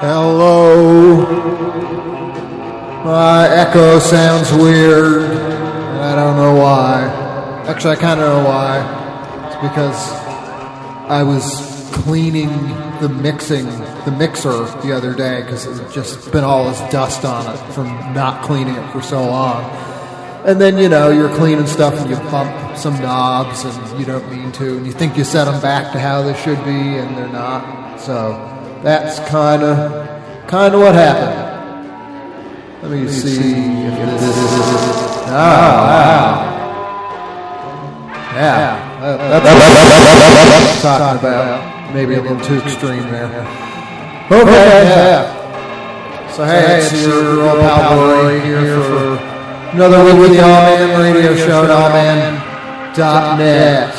Hello. My echo sounds weird. and I don't know why. Actually, I kind of know why. It's because I was cleaning the mixing, the mixer the other day because it's just been all this dust on it from not cleaning it for so long. And then, you know, you're cleaning stuff and you bump some knobs and you don't mean to, and you think you set them back to how they should be, and they're not. So that's kind of kind of what happened. Let me see if this is. Oh, wow. Yeah. That- That's what I'm talking about. Maybe a little too extreme there. Okay, yeah. So, hey, it's your girl pal Roy here for another week with the All Man Radio Show at allman.net.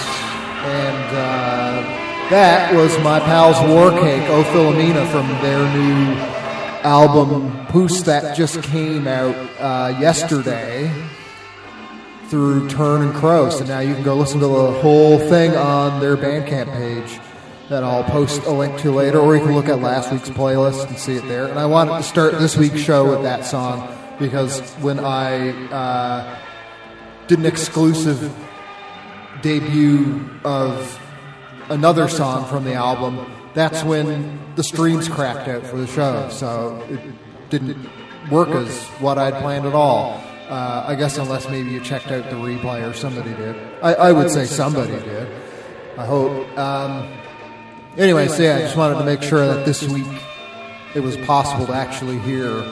That was my pal's War Cake, O Philomena, from their new album Poos that just came out uh, yesterday through Turn and Crow. So now you can go listen to the whole thing on their Bandcamp page that I'll post a link to later, or you can look at last week's playlist and see it there. And I wanted to start this week's show with that song because when I uh, did an exclusive debut of another song from the album, that's when the streams cracked out for the show. So it didn't work as what I'd planned at all. Uh, I guess unless maybe you checked out the replay or somebody did. I, I would say somebody did. I hope. Um, anyway, so yeah, I just wanted to make sure that this week it was possible to actually hear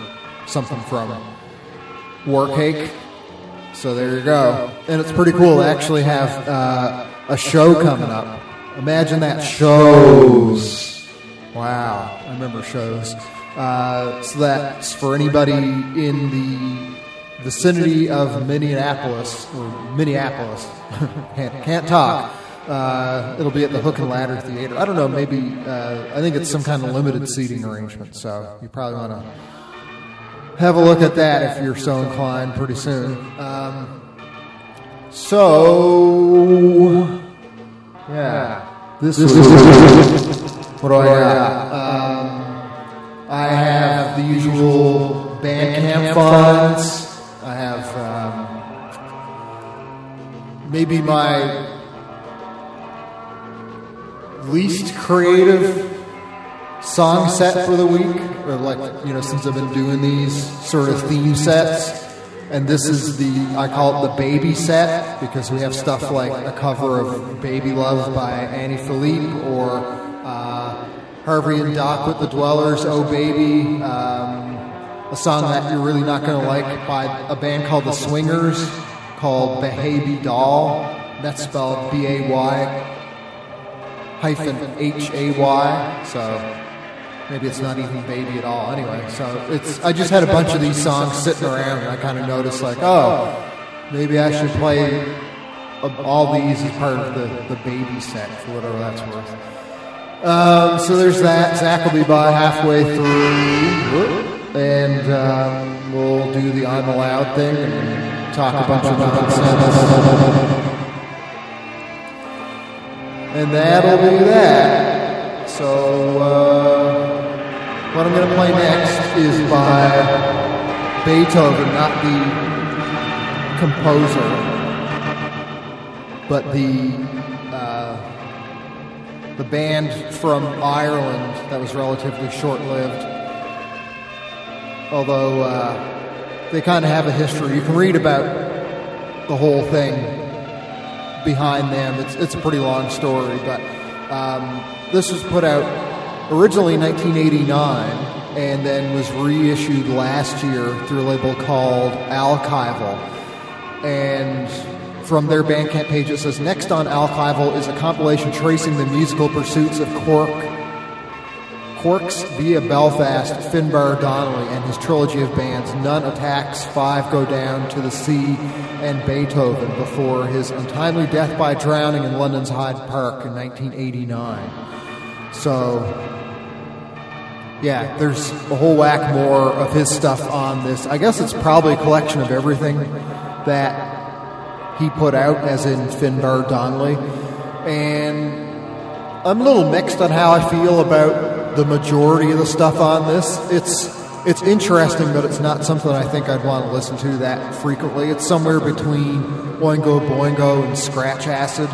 something from War Cake. So there you go. And it's pretty cool to actually have uh, a show coming up. Imagine that shows. Wow, I remember shows. Uh, so that's for anybody in the vicinity of Minneapolis or Minneapolis. can't, can't talk. Uh, it'll be at the Hook and Ladder Theater. I don't know. Maybe uh, I think it's some kind of limited seating arrangement. So you probably want to have a look at that if you're so inclined pretty soon. Um, so yeah, this is what do I? Um, I have the usual Bandcamp funds. I have um, maybe my least creative song set for the week, or like you know, since I've been doing these sort of theme sets. And this is the I call it the baby set because we have stuff like a cover of "Baby Love" by Annie Philippe or uh, Harvey and Doc with the Dwellers, "Oh Baby." Um, a song that you're really not going to like by a band called The Swingers called Behaby Doll. That's spelled B A Y hyphen H A Y. So maybe it's not even baby at all. Anyway, so it's I just had a bunch of these songs sitting around, and I kind of noticed like, oh, maybe I should play all these as part of the, the baby set for whatever that's worth. Um, so there's that. Zach will be by halfway through and um, we'll do the I'm allowed thing and talk a bunch of nonsense. And that'll be that. So, uh, what I'm going to play next is by Beethoven, not the composer, but the uh, the band from Ireland that was relatively short-lived although uh, they kind of have a history. You can read about the whole thing behind them. It's, it's a pretty long story, but um, this was put out originally 1989 and then was reissued last year through a label called Allchival. And from their Bandcamp page, it says Next on Allchival is a compilation tracing the musical pursuits of Cork Corks via Belfast, Finbar Donnelly, and his trilogy of bands, Nun Attax, Five Go Down to the Sea, and Beethoven, before his untimely death by drowning in London's Hyde Park in 1989. So, yeah, there's a whole whack more of his stuff on this. I guess it's probably a collection of everything that he put out, as in Finbar Donnelly. And I'm a little mixed on how I feel about the majority of the stuff on this. It's it's interesting, but it's not something I think I'd want to listen to that frequently. It's somewhere between Oingo Boingo and Scratch Acid.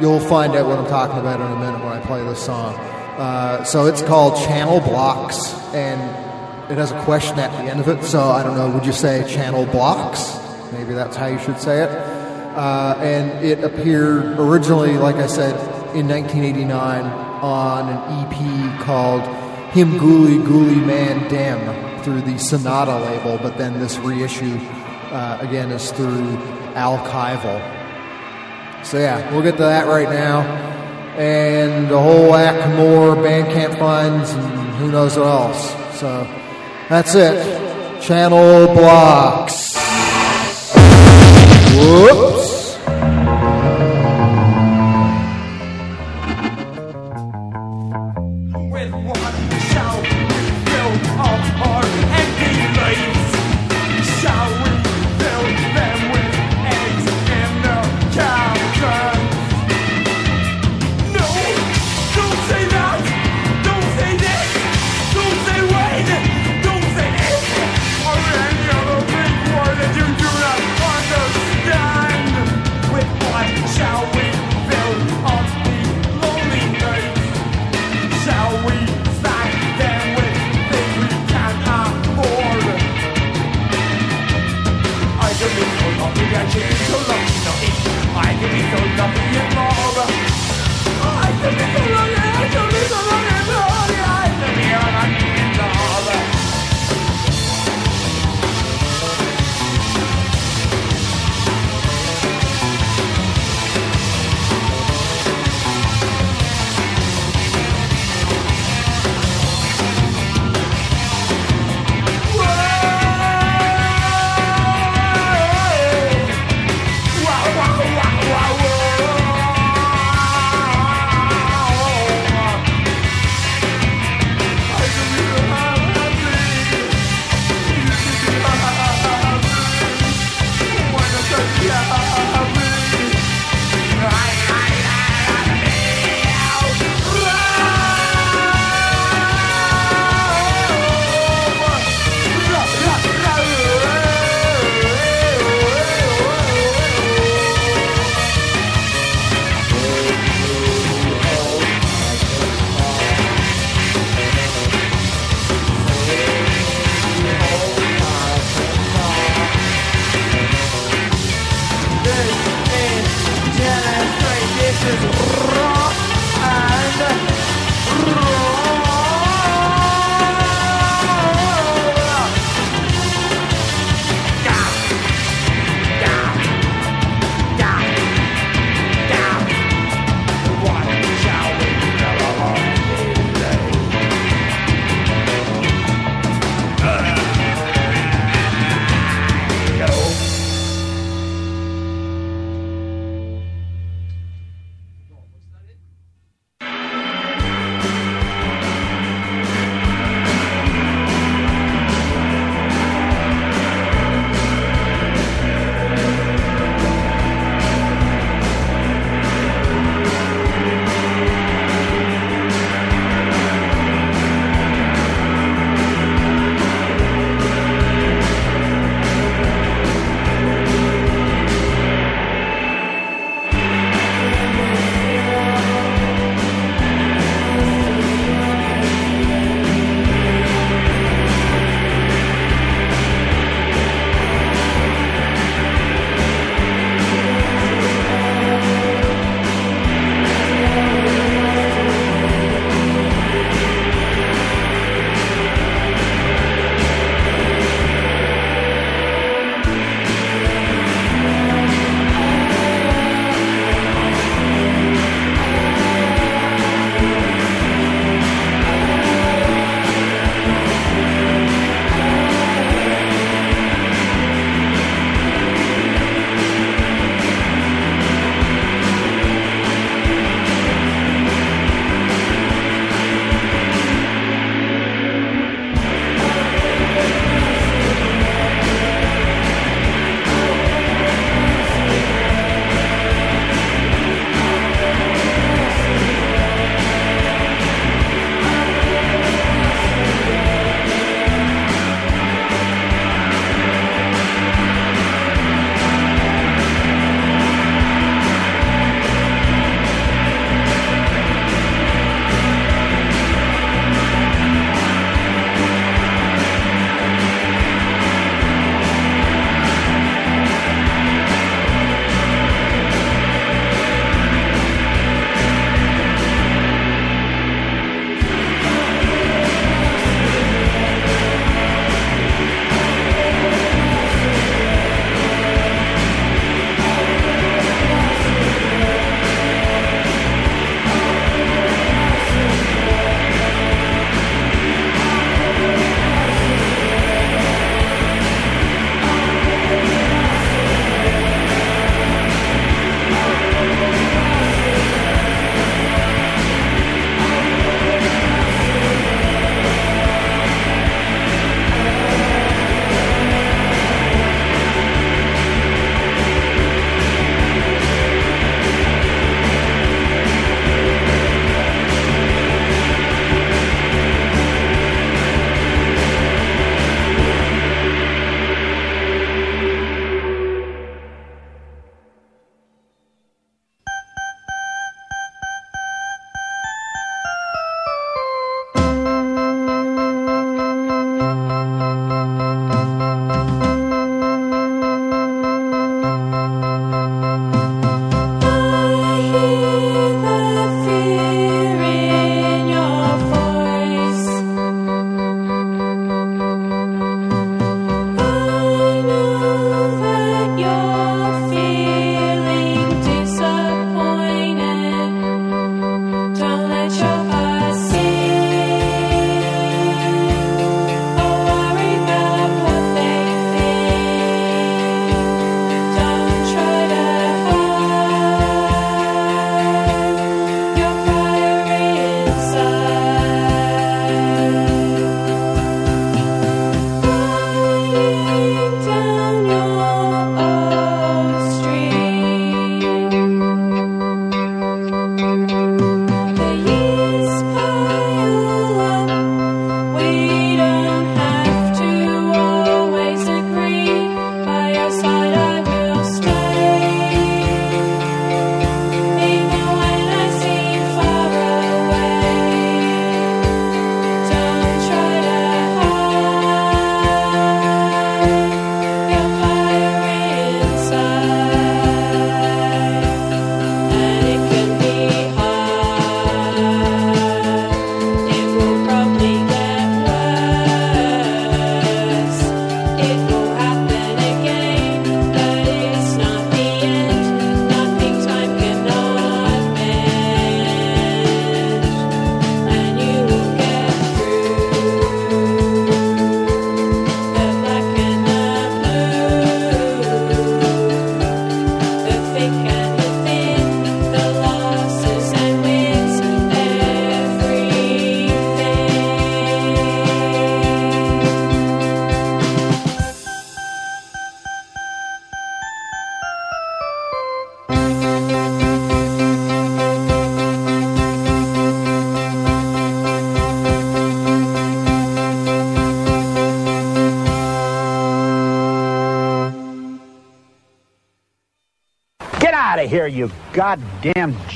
You'll find out what I'm talking about in a minute when I play this song. Uh, so it's called Channel Blocks, and it has a question at the end of it. So I don't know, would you say Channel Blocks? Maybe that's how you should say it. Uh, and it appeared originally, like I said, in 1989 on an EP called Him Ghoulie Ghoulie Man Dem through the Setanta label, but then this reissue uh, again is through Allchival. So yeah, we'll get to that right now, and a whole whack more Bandcamp finds and who knows what else. So that's it. Channel blocks. Whoops.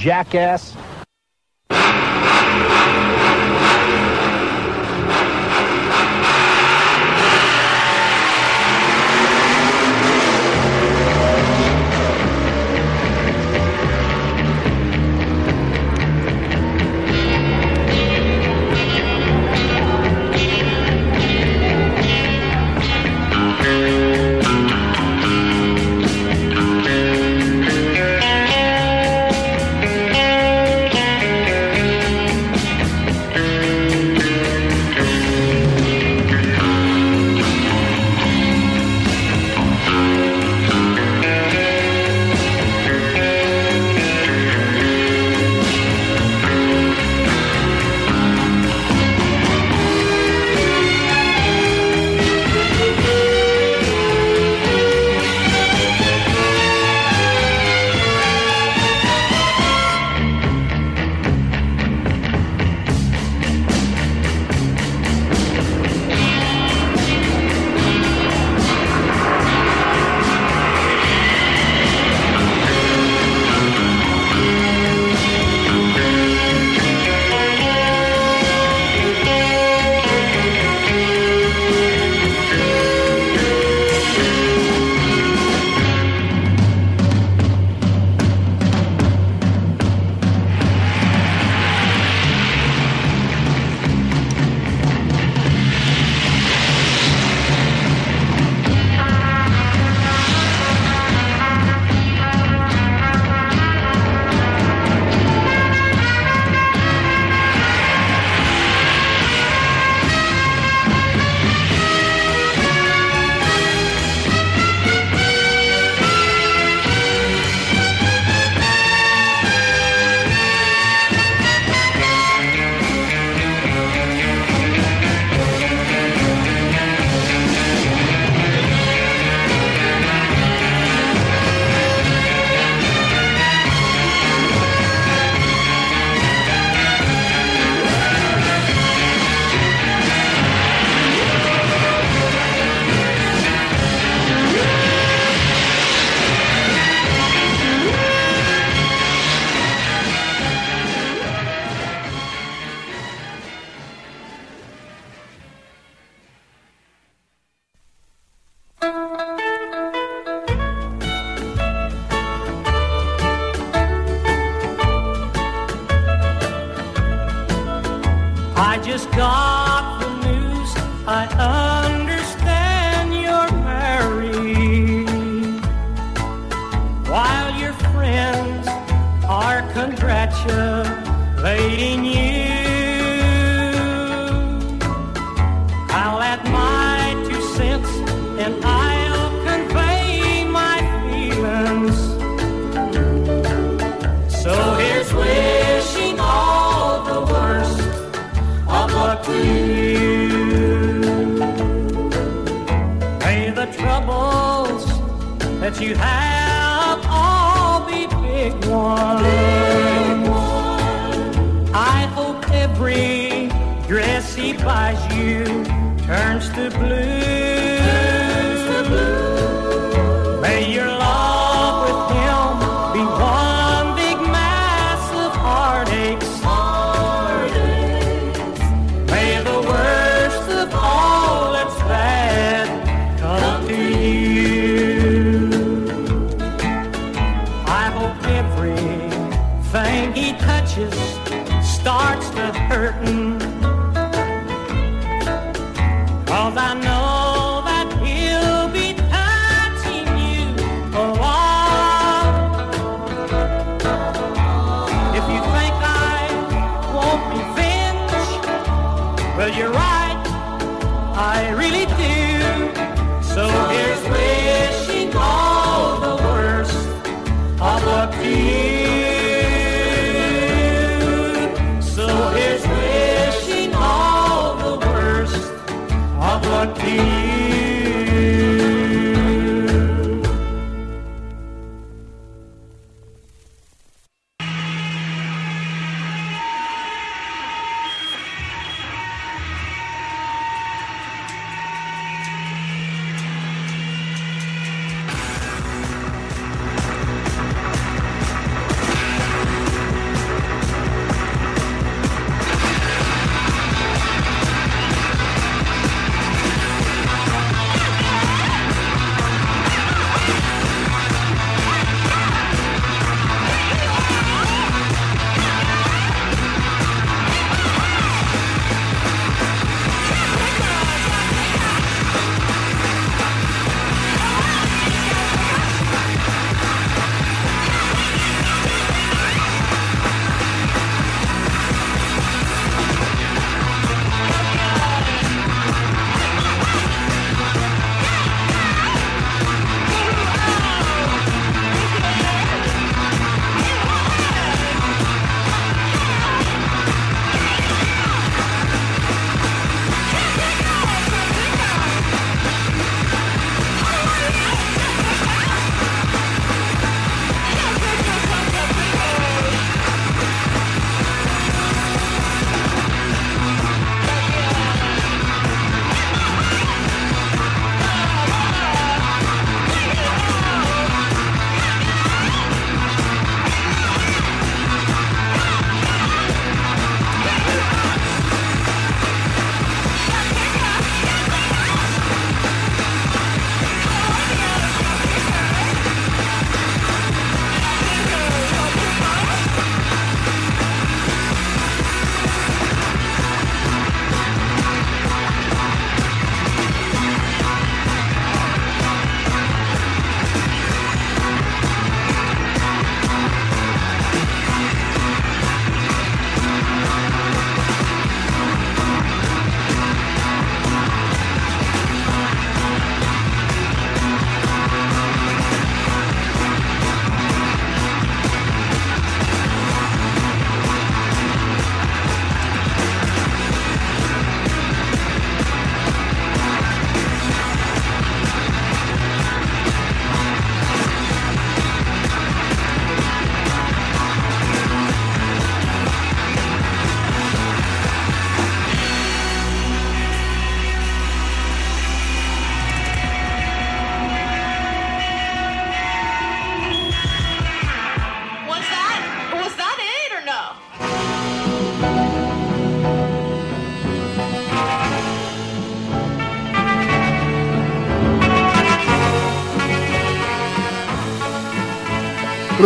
Jackass.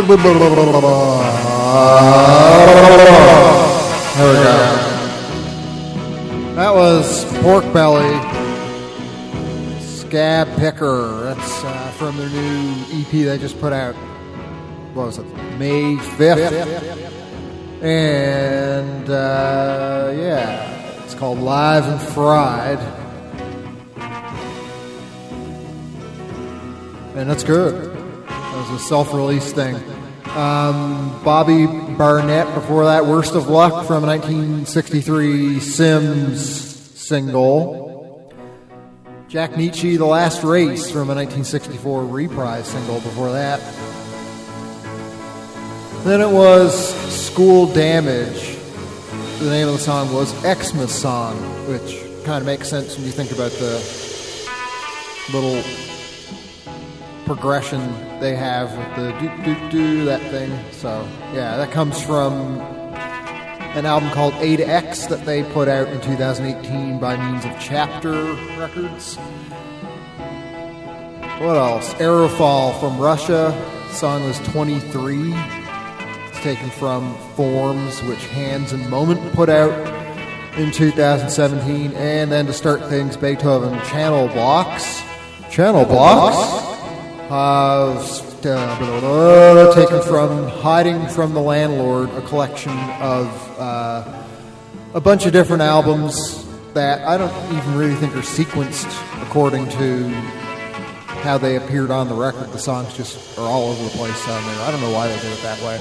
There we go. That was Pork Belly. Scab Picker. That's uh, from their new EP they just put out. What was it? May 5th. And uh, yeah, it's called Live and Fried. And that's good. That was a self release thing. Um, Bobby Barnett before that, Worst of Luck from a 1963 Sims single. Jack Nitzsche, The Last Race from a 1964 reprise single before that. Then it was School Damage. The name of the song was Xmas Song, which kind of makes sense when you think about the little progression they have with the do do do that thing. So yeah, that comes from an album called A to X that they put out in 2018 by means of Chapter Records. What else? Aerofall from Russia. song was 23. It's taken from Forms, which Hands and Moment put out in 2017. And then to start things, Beethoven Channel Blocks. Channel Blocks. Uh, taken from Hiding from the Landlord, a collection of uh, a bunch of different albums that I don't even really think are sequenced according to how they appeared on the record. The songs just are all over the place on there. I don't know why they did it that way.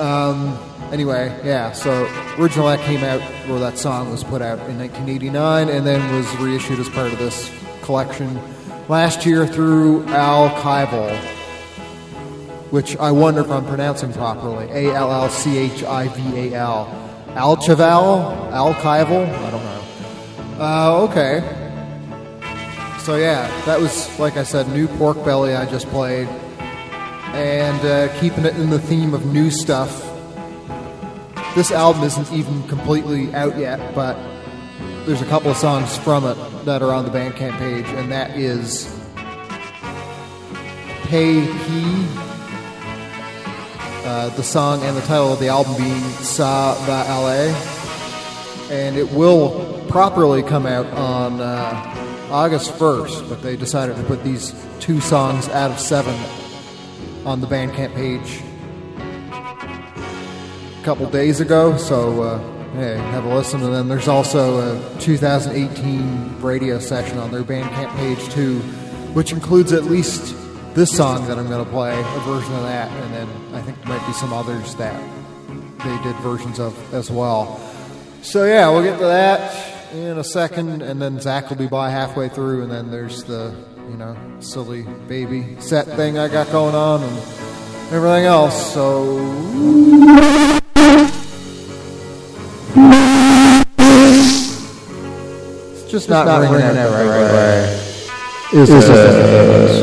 Um, anyway, yeah, so originally that came out, or that song was put out in 1989 and then was reissued as part of this collection last year through Al Kival, which I wonder if I'm pronouncing properly. A L L C H I V A L. Al Chival? Al Kival? I don't know. Uh, okay. So yeah, that was, like I said, new pork belly I just played. And uh, keeping it in the theme of new stuff. This album isn't even completely out yet, but there's a couple of songs from it that are on the Bandcamp page, and that is Pay P. Uh, the song and the title of the album being Sa Va Ale. And it will properly come out on uh, August 1st, but they decided to put these two songs out of seven on the Bandcamp page a couple days ago, so uh, hey, have a listen. to them. there's also a 2018 radio session on their Bandcamp page too, which includes at least this song that I'm going to play, a version of that, and then I think there might be some others that they did versions of as well. So yeah, we'll get to that in a second, and then Zach will be by halfway through, and then there's the you know silly baby set thing I got going on and everything else. So. It's just not, ringing, out the right, way. Is, it? Oh,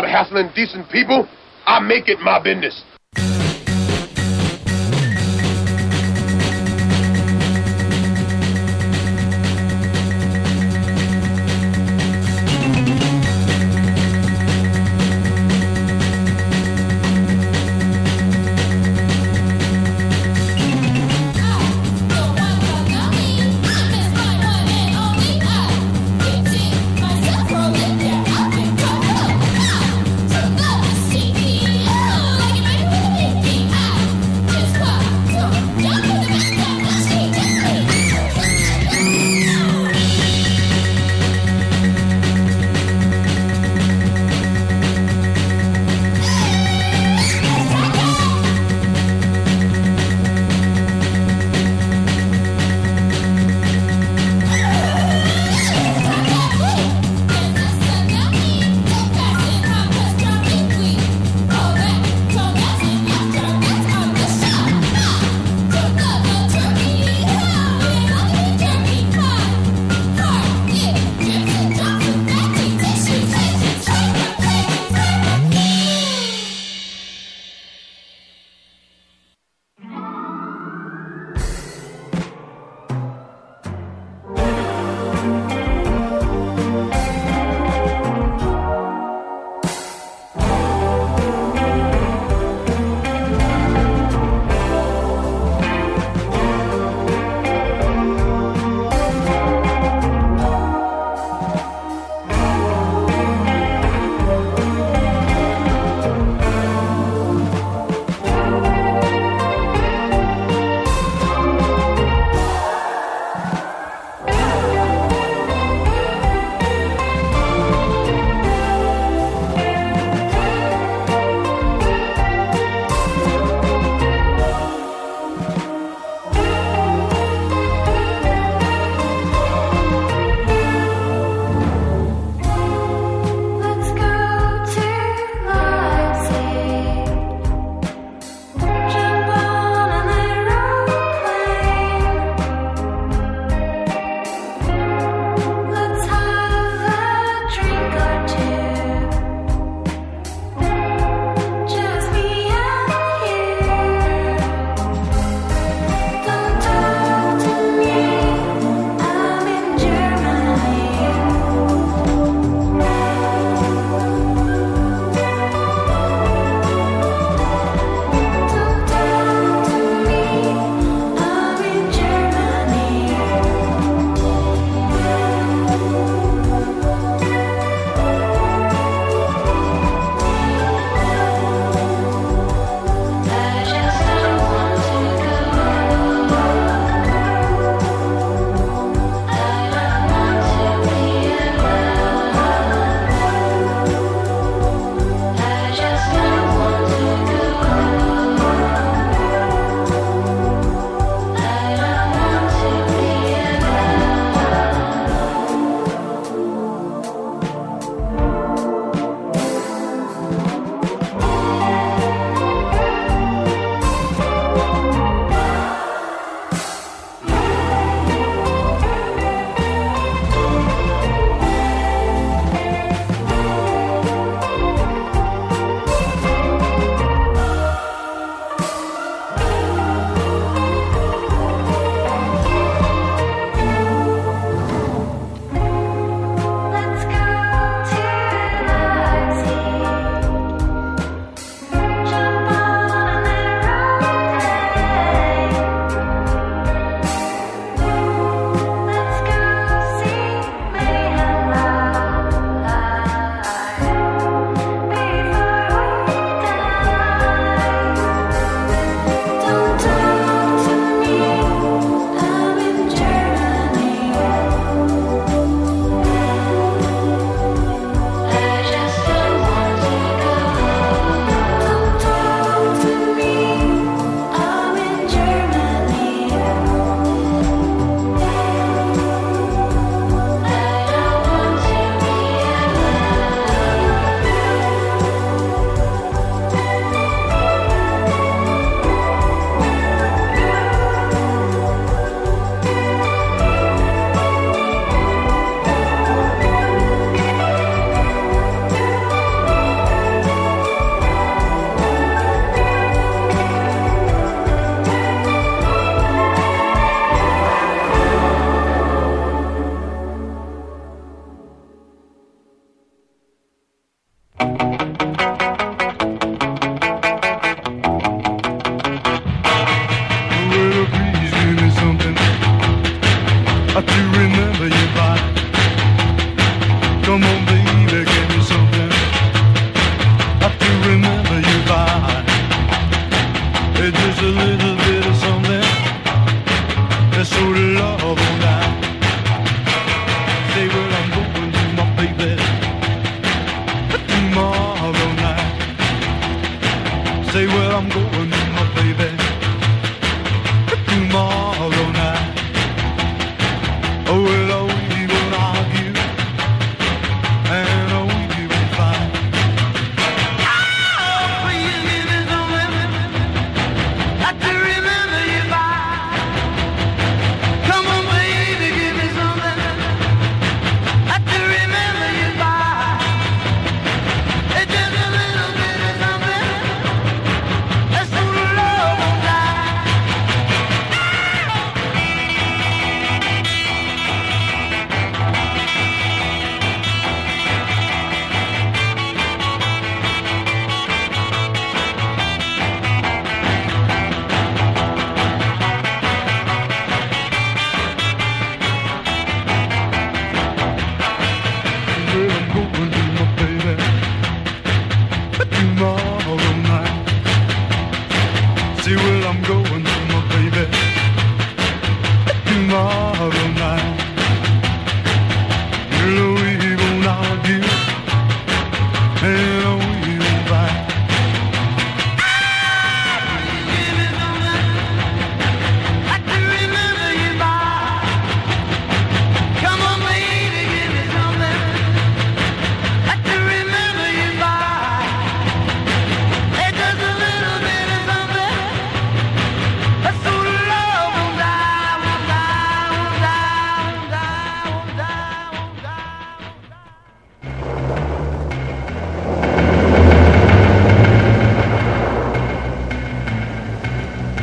start hassling decent people, I make it my business.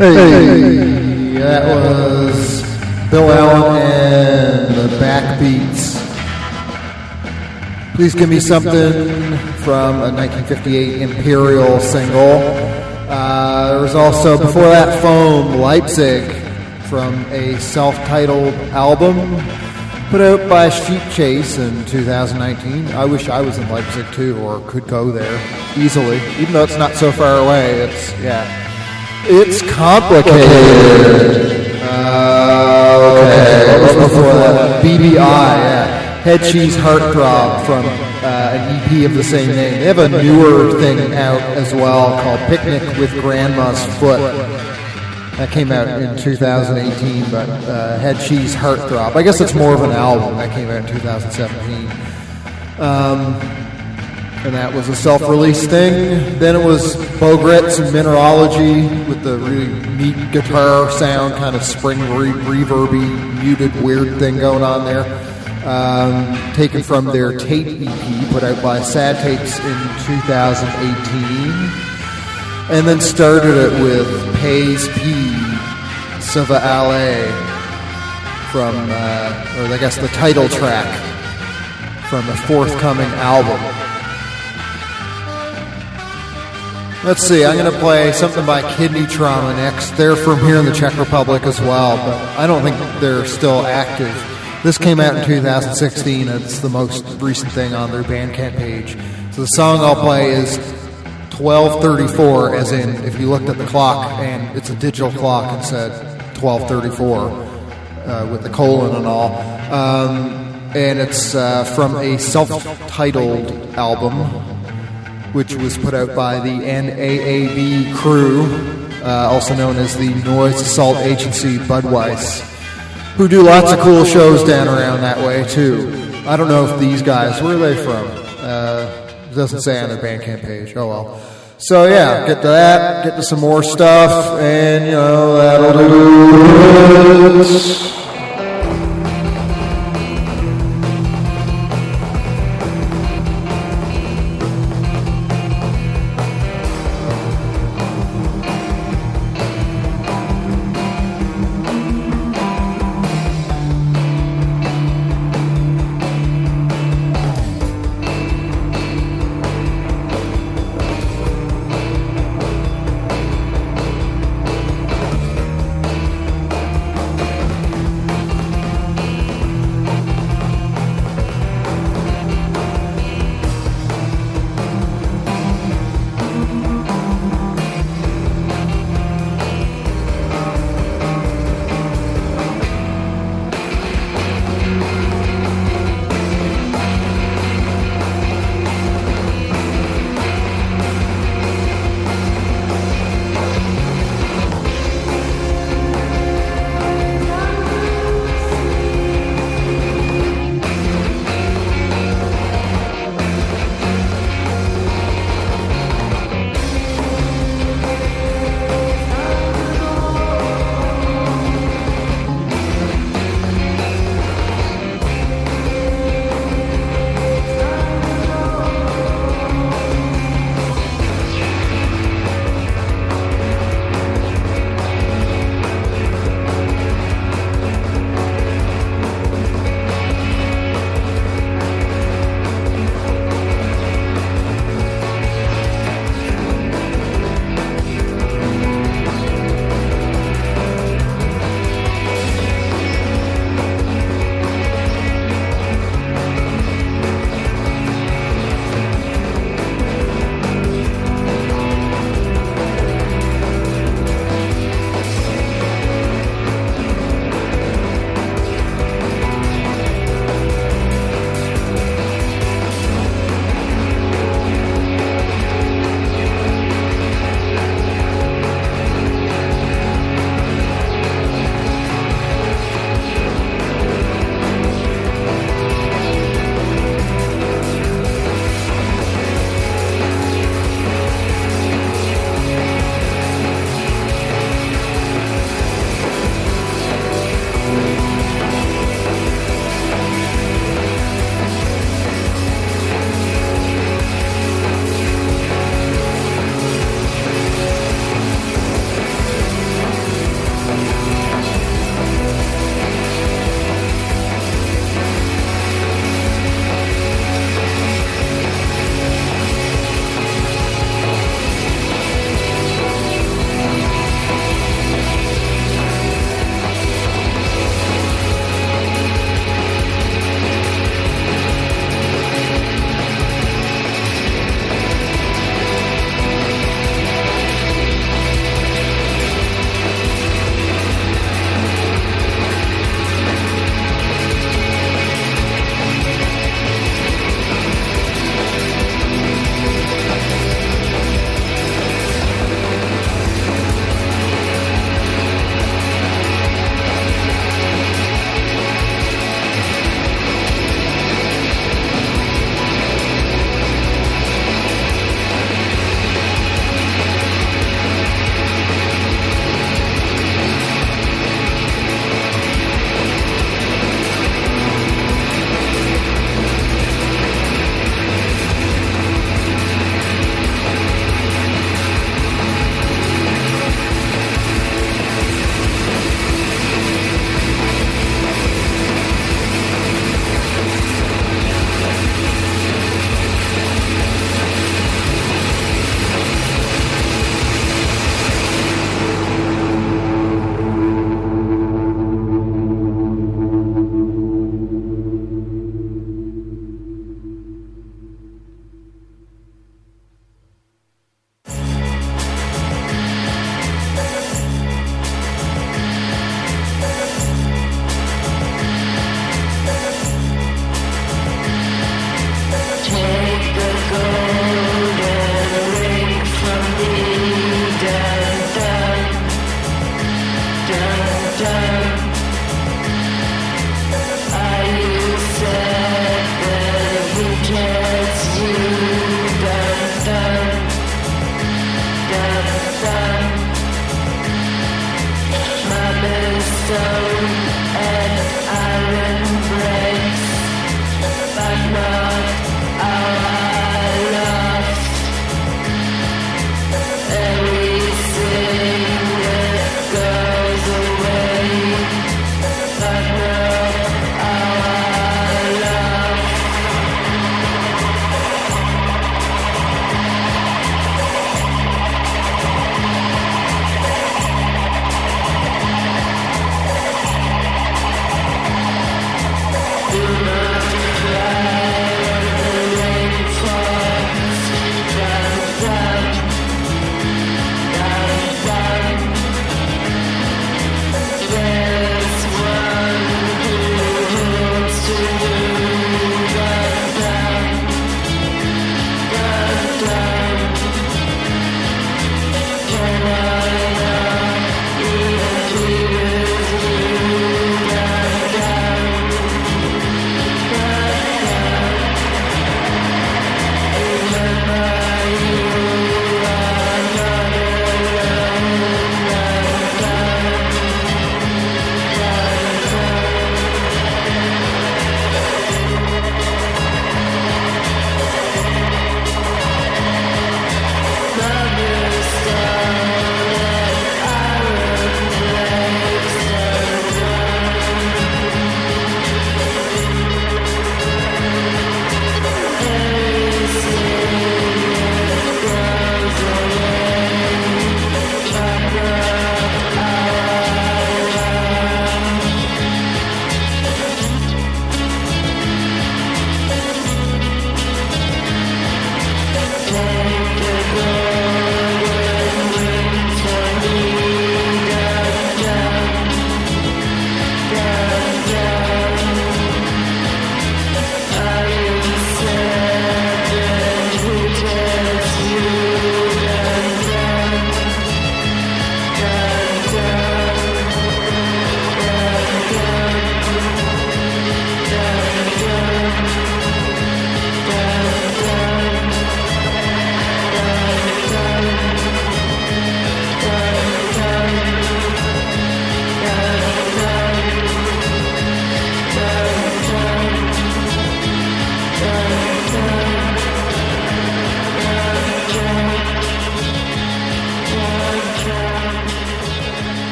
Hey, that was Bill Allen and the Backbeats. Please give me something from a 1958 Imperial single. Uh, there was also, before that, Foam Leipzig from a self titled album put out by Sheep Chase in 2019. I wish I was in Leipzig too, or could go there easily, even though it's not so far away. It's, yeah. It's complicated. Uh, okay, what was before that? BBI, yeah. Head Cheese Heartthrob from uh, an EP of the same name. They have a newer thing out as well called Picnic with Grandma's Foot. That came out in 2018, but uh, Head Cheese Heartthrob. I guess it's more of an album. That came out in 2017. Um, and that was a self-release thing. Then it was Bogrets Mineralogy with the really neat guitar sound, kind of spring re- reverby, muted, weird thing going on there. Um, taken from their tape EP put out by Sad Tapes in 2018. And then started it with Pays P, Siva Ale from, uh, or I guess the title track from a forthcoming album. Let's see, I'm going to play something by Kidney Trauma next. They're from here in the Czech Republic as well, but I don't think they're still active. This came out in 2016. It's the most recent thing on their Bandcamp page. So the song I'll play is 1234, as in if you looked at the clock and it's a digital clock and said 1234 uh, with the colon and all. Um, and it's uh, from a self titled album which was put out by the NAAB crew, uh, also known as the Noise Assault Agency Budweiss, who do lots of cool shows down around that way too. I don't know if these guys, where are they from? Uh, doesn't say on their Bandcamp page. Oh well. So yeah, get to that, get to some more stuff, and you know that'll do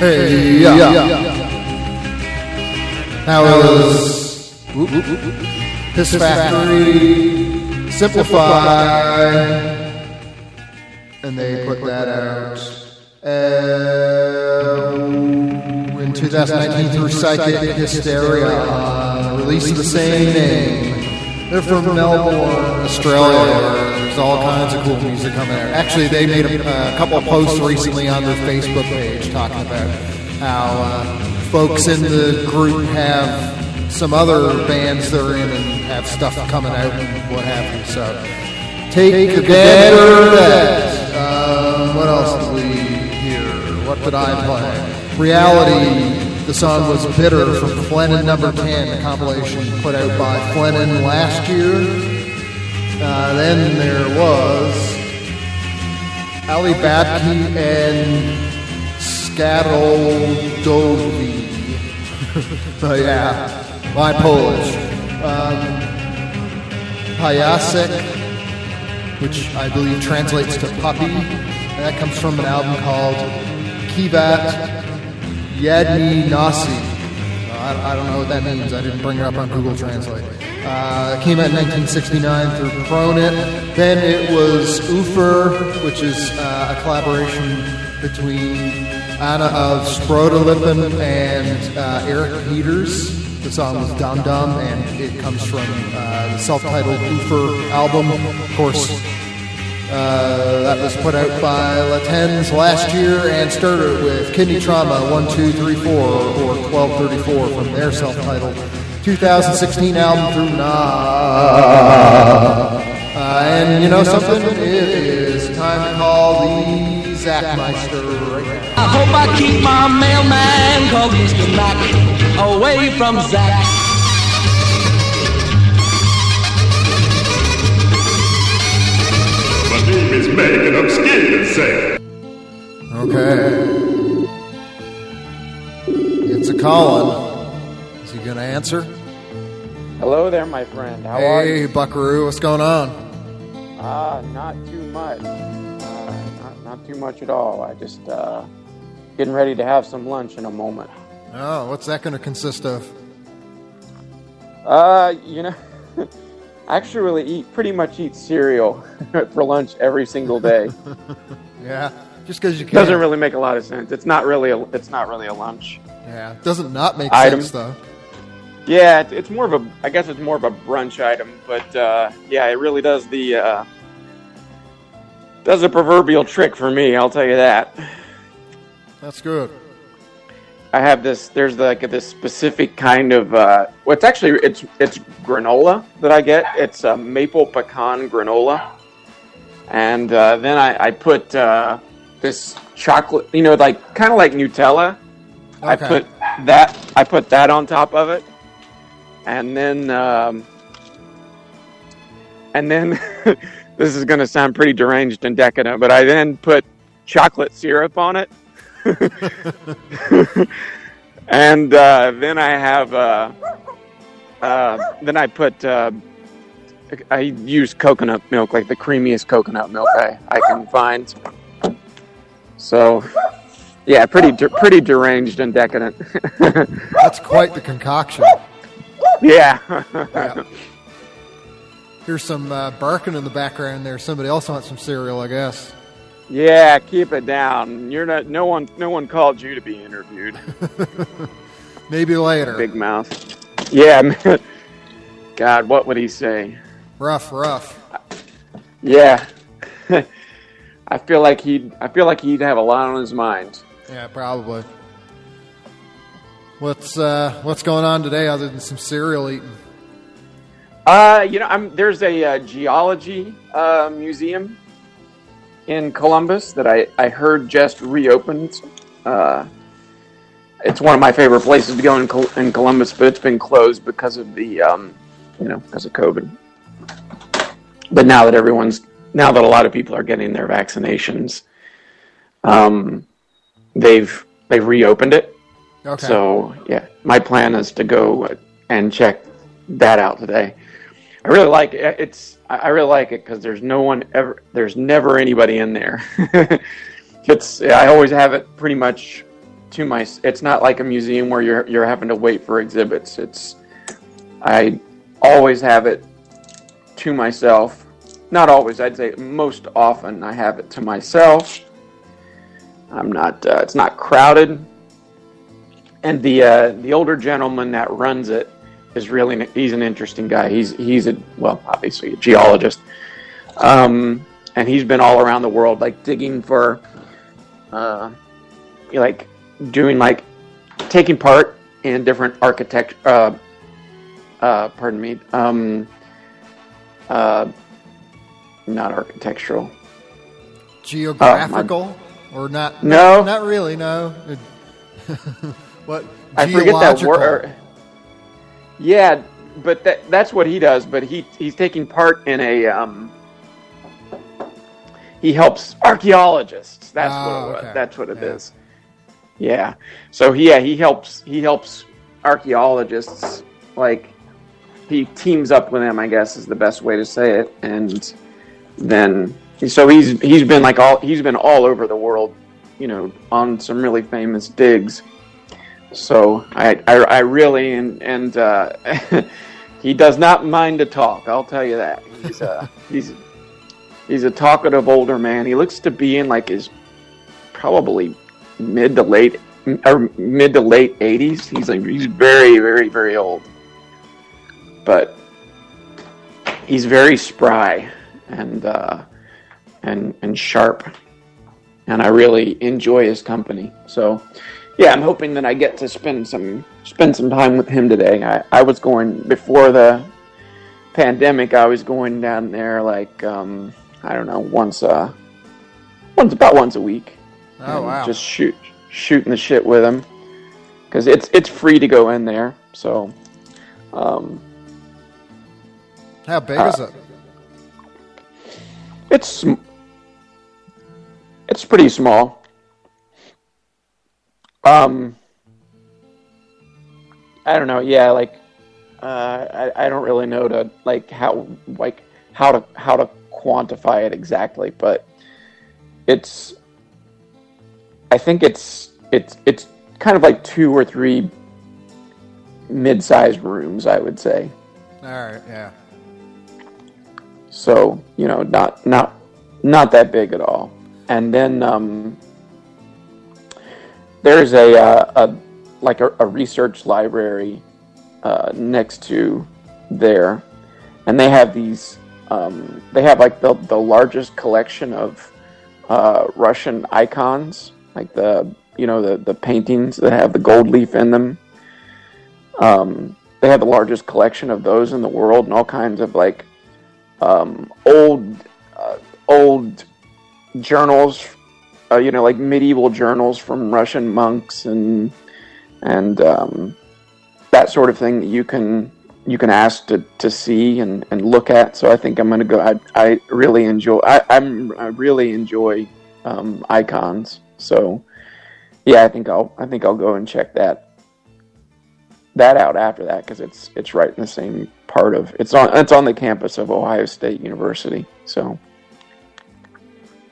Hey, yeah. That was whoop, whoop, whoop, whoop. Piss Factory, Simplify, and they put that out uh, in 2019 through Psychic Hysteria, released the same name. They're from Melbourne, Australia. There's all kinds of cool music coming out. Actually, they made a, a couple of posts recently on their Facebook page talking about how uh, folks in the group have some other bands they're in and have stuff coming out and what have you. So take a gander at that. Um, what else did we hear? What did I play? Reality. The song was Bitter from Flennon Number 10, a compilation put out by Flennon last year. Uh, then there was Alibabki and Skadodovi. so yeah, my Polish. Um, which I believe translates to puppy. And that comes from an album called Kivat Yadni Nasi. I, I don't know what that means. I didn't bring it up on Google Translate. Uh, it came out in 1969 through Pronit. Then it was Ufer, which is uh, a collaboration between Anna of Sprodelippen and uh, Eric Peters. The song was Dum Dum, and it comes from uh, the self-titled Ufer album. Of course, uh, that was put out by Latens last year and started with Kidney Trauma 1234 or 1234 from their self-titled 2016 album through Nah. Uh, and you know something? It is time to call the Zach Meister right now. I hope I keep my mailman called Mr. Mac away from Zach. My name is Meg and I'm scared to say. Okay. It's a Colin. Is he going to answer? Hello there, my friend. How are Hey, you? Buckaroo, what's going on? Ah, not too much. Uh, not, not too much at all. I just uh, getting ready to have some lunch in a moment. Oh, what's that going to consist of? Uh, you know, I actually really eat pretty much eat cereal for lunch every single day. Yeah, just because you can. Doesn't really make a lot of sense. It's not really a, it's not really a lunch. Yeah, doesn't not make Item. sense though. Yeah, it, it's more of a I guess it's more of a brunch item, but uh, yeah, it really does the uh, does a proverbial trick for me. I'll tell you that. That's good. I have this. There's like this specific kind of. Uh, well, it's actually it's it's granola that I get. It's a maple pecan granola, and uh, then I, I put uh, this chocolate. You know, like kind of like Nutella. I put that. I put that on top of it, and then um, and then this is going to sound pretty deranged and decadent, but I then put chocolate syrup on it. and uh, then I have, uh, uh, then I put, uh, I use coconut milk, like the creamiest coconut milk I, I can find. So, yeah, pretty de- pretty deranged and decadent. That's quite the concoction. Yeah. Yeah. Here's some uh, barking in the background there. Somebody else wants some cereal, I guess. yeah, keep it down. You're not. No one. No one called you to be interviewed. Maybe later. Big mouth. Yeah. God, what would he say? Rough, rough. Yeah. I feel like he'd I feel like he'd have a lot on his mind. Yeah, probably. What's uh, what's going on today other than some cereal eating? Uh, you know, I'm there's a uh, geology uh, museum in Columbus that I, I heard just reopened. Uh, it's one of my favorite places to go in, Col- in Columbus, but it's been closed because of the um, you know because of COVID. But now that everyone's now that a lot of people are getting their vaccinations, um, they've they've reopened it. Okay. So yeah, my plan is to go and check that out today. I really like it. It's I really like it because there's no one ever. There's never anybody in there. it's I always have it pretty much to my. It's not like a museum where you're you're having to wait for exhibits. It's I always have it to myself. Not always, I'd say most often I have it to myself. I'm not. Uh, it's not crowded, and the uh, the older gentleman that runs it is really he's an interesting guy. He's he's a well, obviously a geologist, um, and he's been all around the world, like digging for, uh, like doing like taking part in different architect. Uh, uh, pardon me. Um, uh, not architectural. Geographical or not? No. not really. No. what? I forget that word. Yeah, but that, that's what he does. But he he's taking part in a. Um, he helps archaeologists. That's what Oh, it was. okay. That's what it Yeah. is. Yeah. So yeah, he helps he helps archaeologists like he teams up with them. I guess is the best way to say it. And then so he's he's been like all he's been all over the world, you know, on some really famous digs. So I I, I really and and uh, he does not mind to talk. I'll tell you that. He's uh, he's he's a talkative older man. He looks to be in like his probably mid to late or mid to late 80s. He's like he's very very very old. But he's very spry and uh, and and sharp. And I really enjoy his company. So yeah, I'm hoping that I get to spend some spend some time with him today. I, I was going before the pandemic. I was going down there like um, I don't know once uh once about once a week. Oh wow. Just shoot shooting the shit with him because it's it's free to go in there. So um, How big uh, is it? it's it's pretty small. Um, I don't know. Yeah, like uh, I I don't really know to like how like how to how to quantify it exactly, but it's I think it's it's it's kind of like two or three mid-sized rooms, I would say. All right. Yeah. So you know, not not not that big at all. And then um, there's a, uh, a like a, a research library uh, next to there, and they have these. Um, they have like the the largest collection of uh, Russian icons, like the you know the the paintings that have the gold leaf in them. Um, they have the largest collection of those in the world, and all kinds of like um, old uh, old journals, uh, you know, like medieval journals from Russian monks and and um, that sort of thing that you can you can ask to, to see and, and look at. So I think I'm gonna go. I, I really enjoy. I, I'm I really enjoy um, icons. So yeah, I think I'll I think I'll go and check that that out after that because it's it's right in the same part of it's on it's on the campus of Ohio State University. So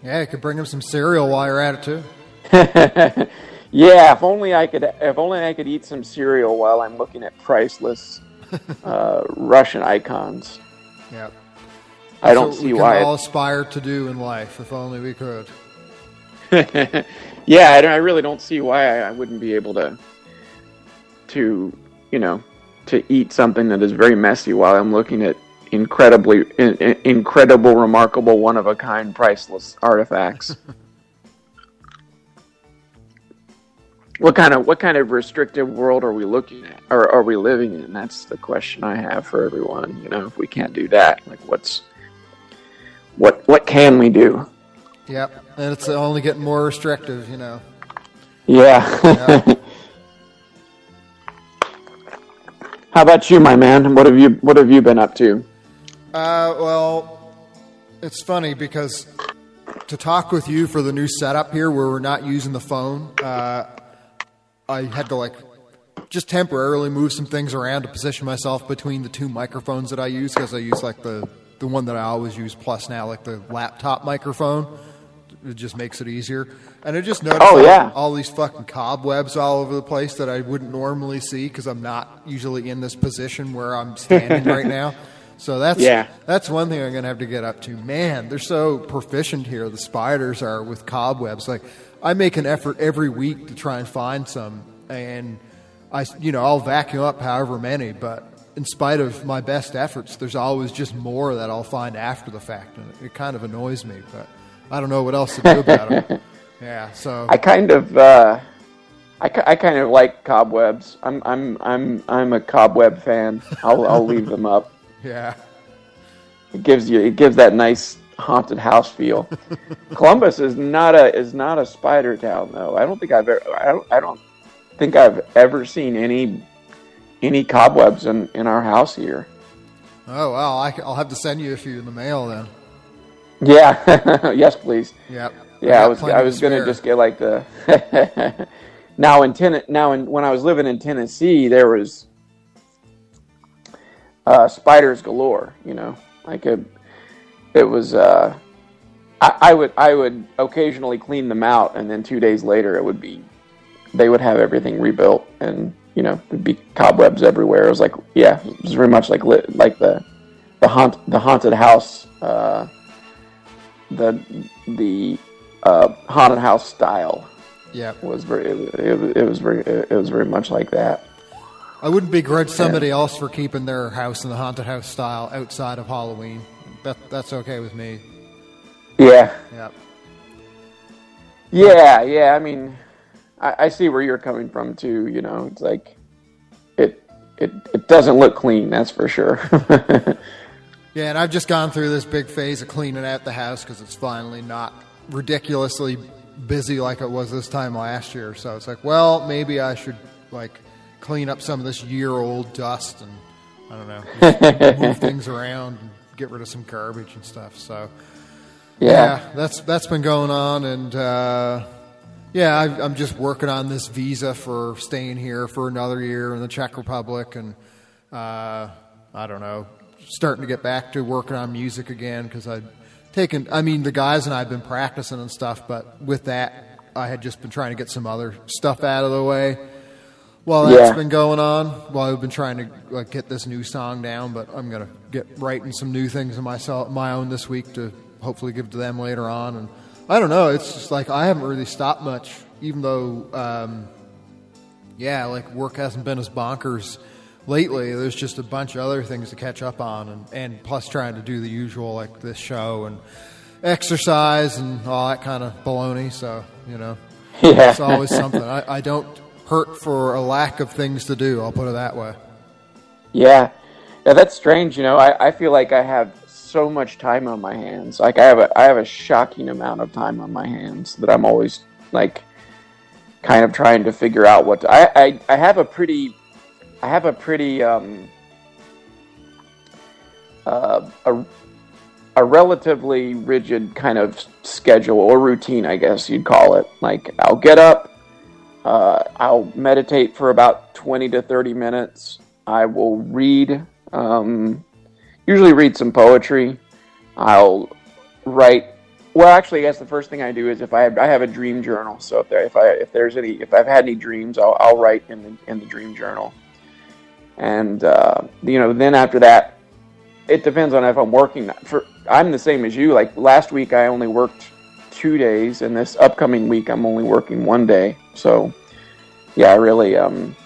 Yeah, you could bring him some cereal while you're at it too. yeah, if only I could if only I could eat some cereal while I'm looking at priceless uh, Russian icons. Yeah. I don't what see we why. All aspire to do in life, if only we could. yeah, I, don't, I really don't see why I, I wouldn't be able to, to you know, to eat something that is very messy while I'm looking at incredibly, in, in- incredible, remarkable, one of a kind, priceless artifacts. what kind of what kind of restrictive world are we looking at, or are we living in? That's the question I have for everyone. You know, if we can't do that, like what's what what can we do? Yep. And it's only getting more restrictive, you know. Yeah. Yeah. How about you, my man? What have you What have you been up to? Uh, well, it's funny because to talk with you for the new setup here, where we're not using the phone, uh, I had to like just temporarily move some things around to position myself between the two microphones that I use because I use like the the one that I always use plus now like the laptop microphone it just makes it easier. And I just noticed Oh, yeah. all these fucking cobwebs all over the place that I wouldn't normally see because I'm not usually in this position where I'm standing right now. So that's Yeah. that's one thing I'm gonna have to get up to. Man, they're so proficient here. The spiders are with cobwebs. Like I make an effort every week to try and find some, and I you know I'll vacuum up however many, but in spite of my best efforts, there's always just more that I'll find after the fact, and it, it kind of annoys me. But I don't know what else to do about it. Yeah, so I kind of, uh, I, I kind of like cobwebs. I'm, I'm, I'm, I'm a cobweb fan. I'll, I'll leave them up. Yeah. It gives you, it gives that nice haunted house feel. Columbus is not a, is not a spider town though. I don't think I've ever, I don't, I don't think I've ever seen any, any cobwebs in, in our house here. Oh well, I, will have to send you a few in the mail then. Yeah. yes, please. Yep. Yeah, got I was plenty I was gonna just get like the now in ten now in when I was living in Tennessee there was uh, spiders galore. You know, like it, it was. Uh, I, I would I would occasionally clean them out, and then two days later it would be they would have everything rebuilt, and you know there'd be cobwebs everywhere. It was like yeah, it was very much like lit, like the the haunt the haunted house. Uh, the the uh, haunted house style Yeah, was very it, it, it was very it was very much like that. I wouldn't begrudge somebody else for keeping their house in the haunted house style outside of Halloween. That that's okay with me. Yeah, Yep. yeah, yeah. I mean, I, I see where you're coming from too. You know, it's like it it it doesn't look clean. That's for sure. Yeah, and I've just gone through this big phase of cleaning out the house because it's finally not ridiculously busy like it was this time last year. So it's like, well, maybe I should like clean up some of this year-old dust and I don't know, move things around and get rid of some garbage and stuff. So yeah. that's that's been going on, and uh, yeah, I, I'm just working on this visa for staying here for another year in the Czech Republic, and uh, I don't know, starting to get back to working on music again because I've taken. I mean, the guys and I've been practicing and stuff, but with that, I had just been trying to get some other stuff out of the way. Well, that's Yeah. been going on while I've been trying to like get this new song down, but I'm gonna get writing some new things in myself, my own this week to hopefully give to them later on. And I don't know, it's just like I haven't really stopped much, even though, um, yeah, like work hasn't been as bonkers lately. There's just a bunch of other things to catch up on, and, and plus trying to do the usual like this show and exercise and all that kind of baloney. So you know, Yeah. it's always something. I, I don't hurt for a lack of things to do. I'll put it that way. Yeah, yeah, that's strange. You know, I, I feel like I have so much time on my hands. Like I have a I have a shocking amount of time on my hands that I'm always like kind of trying to figure out what to, I, I I have a pretty I have a pretty um uh, a a relatively rigid kind of schedule or routine, I guess you'd call it. Like I'll get up, uh, I'll meditate for about twenty to thirty minutes. I will read, um, usually read some poetry. I'll write. Well, actually, I guess the first thing I do is if I have, I have a dream journal. So if there, if I if there's any if I've had any dreams, I'll, I'll write in the in the dream journal. And uh, you know, then after that, it depends on if I'm working. For I'm the same as you. Like last week, I only worked two days, and this upcoming week, I'm only working one day. So yeah, I really um,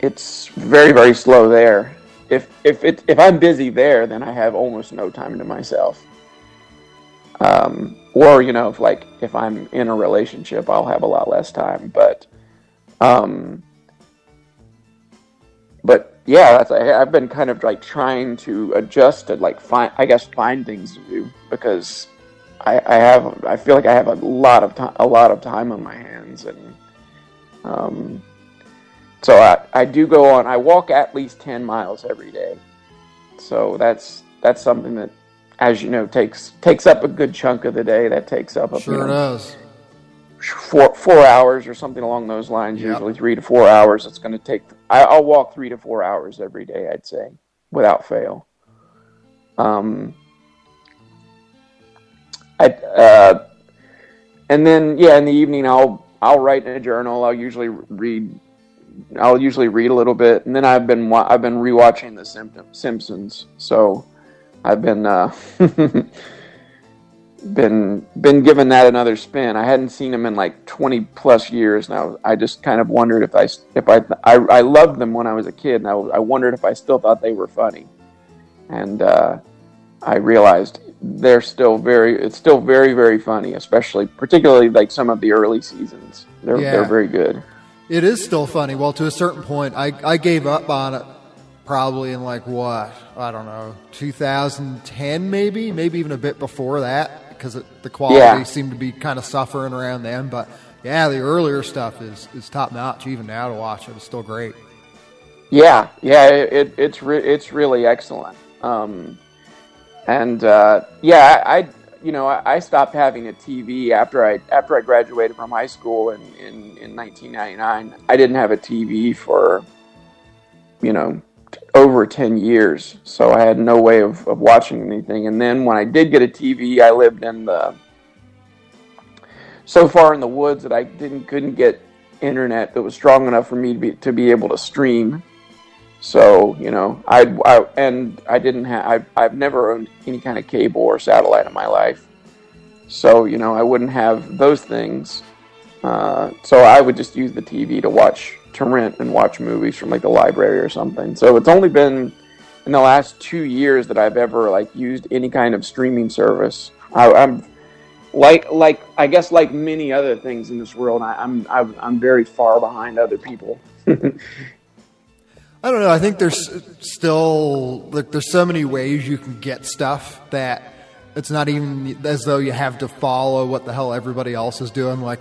it's very very slow there. If if it if I'm busy there, then I have almost no time to myself. Um, or you know, if like if I'm in a relationship, I'll have a lot less time. But um, but yeah, that's I, I've been kind of like trying to adjust to like find I guess find things to do because I, I have I feel like I have a lot of time a lot of time on my hands and um, so I, I do go on I walk at least ten miles every day so that's that's something that as you know takes takes up a good chunk of the day that takes up a Sure you know, does. four four hours or something along those lines. Yep. Usually three to four hours. It's going to take. I, I'll walk three to four hours every day. I'd say without fail. Um, I uh, and then yeah, in the evening I'll I'll write in a journal. I'll usually read. I'll usually read a little bit, and then I've been I've been rewatching the Simp- Simpsons. So I've been uh, been been given that another spin. I hadn't seen them in like twenty plus years now. I just kind of wondered if I if I I, I loved them when I was a kid, and I, I wondered if I still thought they were funny. And uh, I realized they're still very it's still very very funny, especially particularly like some of the early seasons. They're Yeah. they're very good. It is still funny. Well, to a certain point, I, I gave up on it probably in like what? I don't know, 2010 maybe, maybe even a bit before that because the quality Yeah. seemed to be kind of suffering around then. But yeah, the earlier stuff is, is top notch. Even now to watch it, it's still great. Yeah, yeah, it, it, it's re- it's really excellent. Um, and uh, yeah, I, I you know I, stopped having a TV after I after I graduated from high school in, in, in 1999. I didn't have a TV for you know over 10 years, so I had no way of, of watching anything. And then when I did get a TV, I lived in the so far in the woods that I didn't couldn't get internet that was strong enough for me to be to be able to stream. So you know, I, I and I didn't have I've, I've never owned any kind of cable or satellite in my life. So you know, I wouldn't have those things. Uh, so I would just use the TV to watch to rent and watch movies from like the library or something. So it's only been in the last two years that I've ever like used any kind of streaming service. I, I'm like like I guess like many other things in this world, I, I'm I'm I'm very far behind other people. I don't know. I think there's still like there's so many ways you can get stuff that it's not even as though you have to follow what the hell everybody else is doing. Like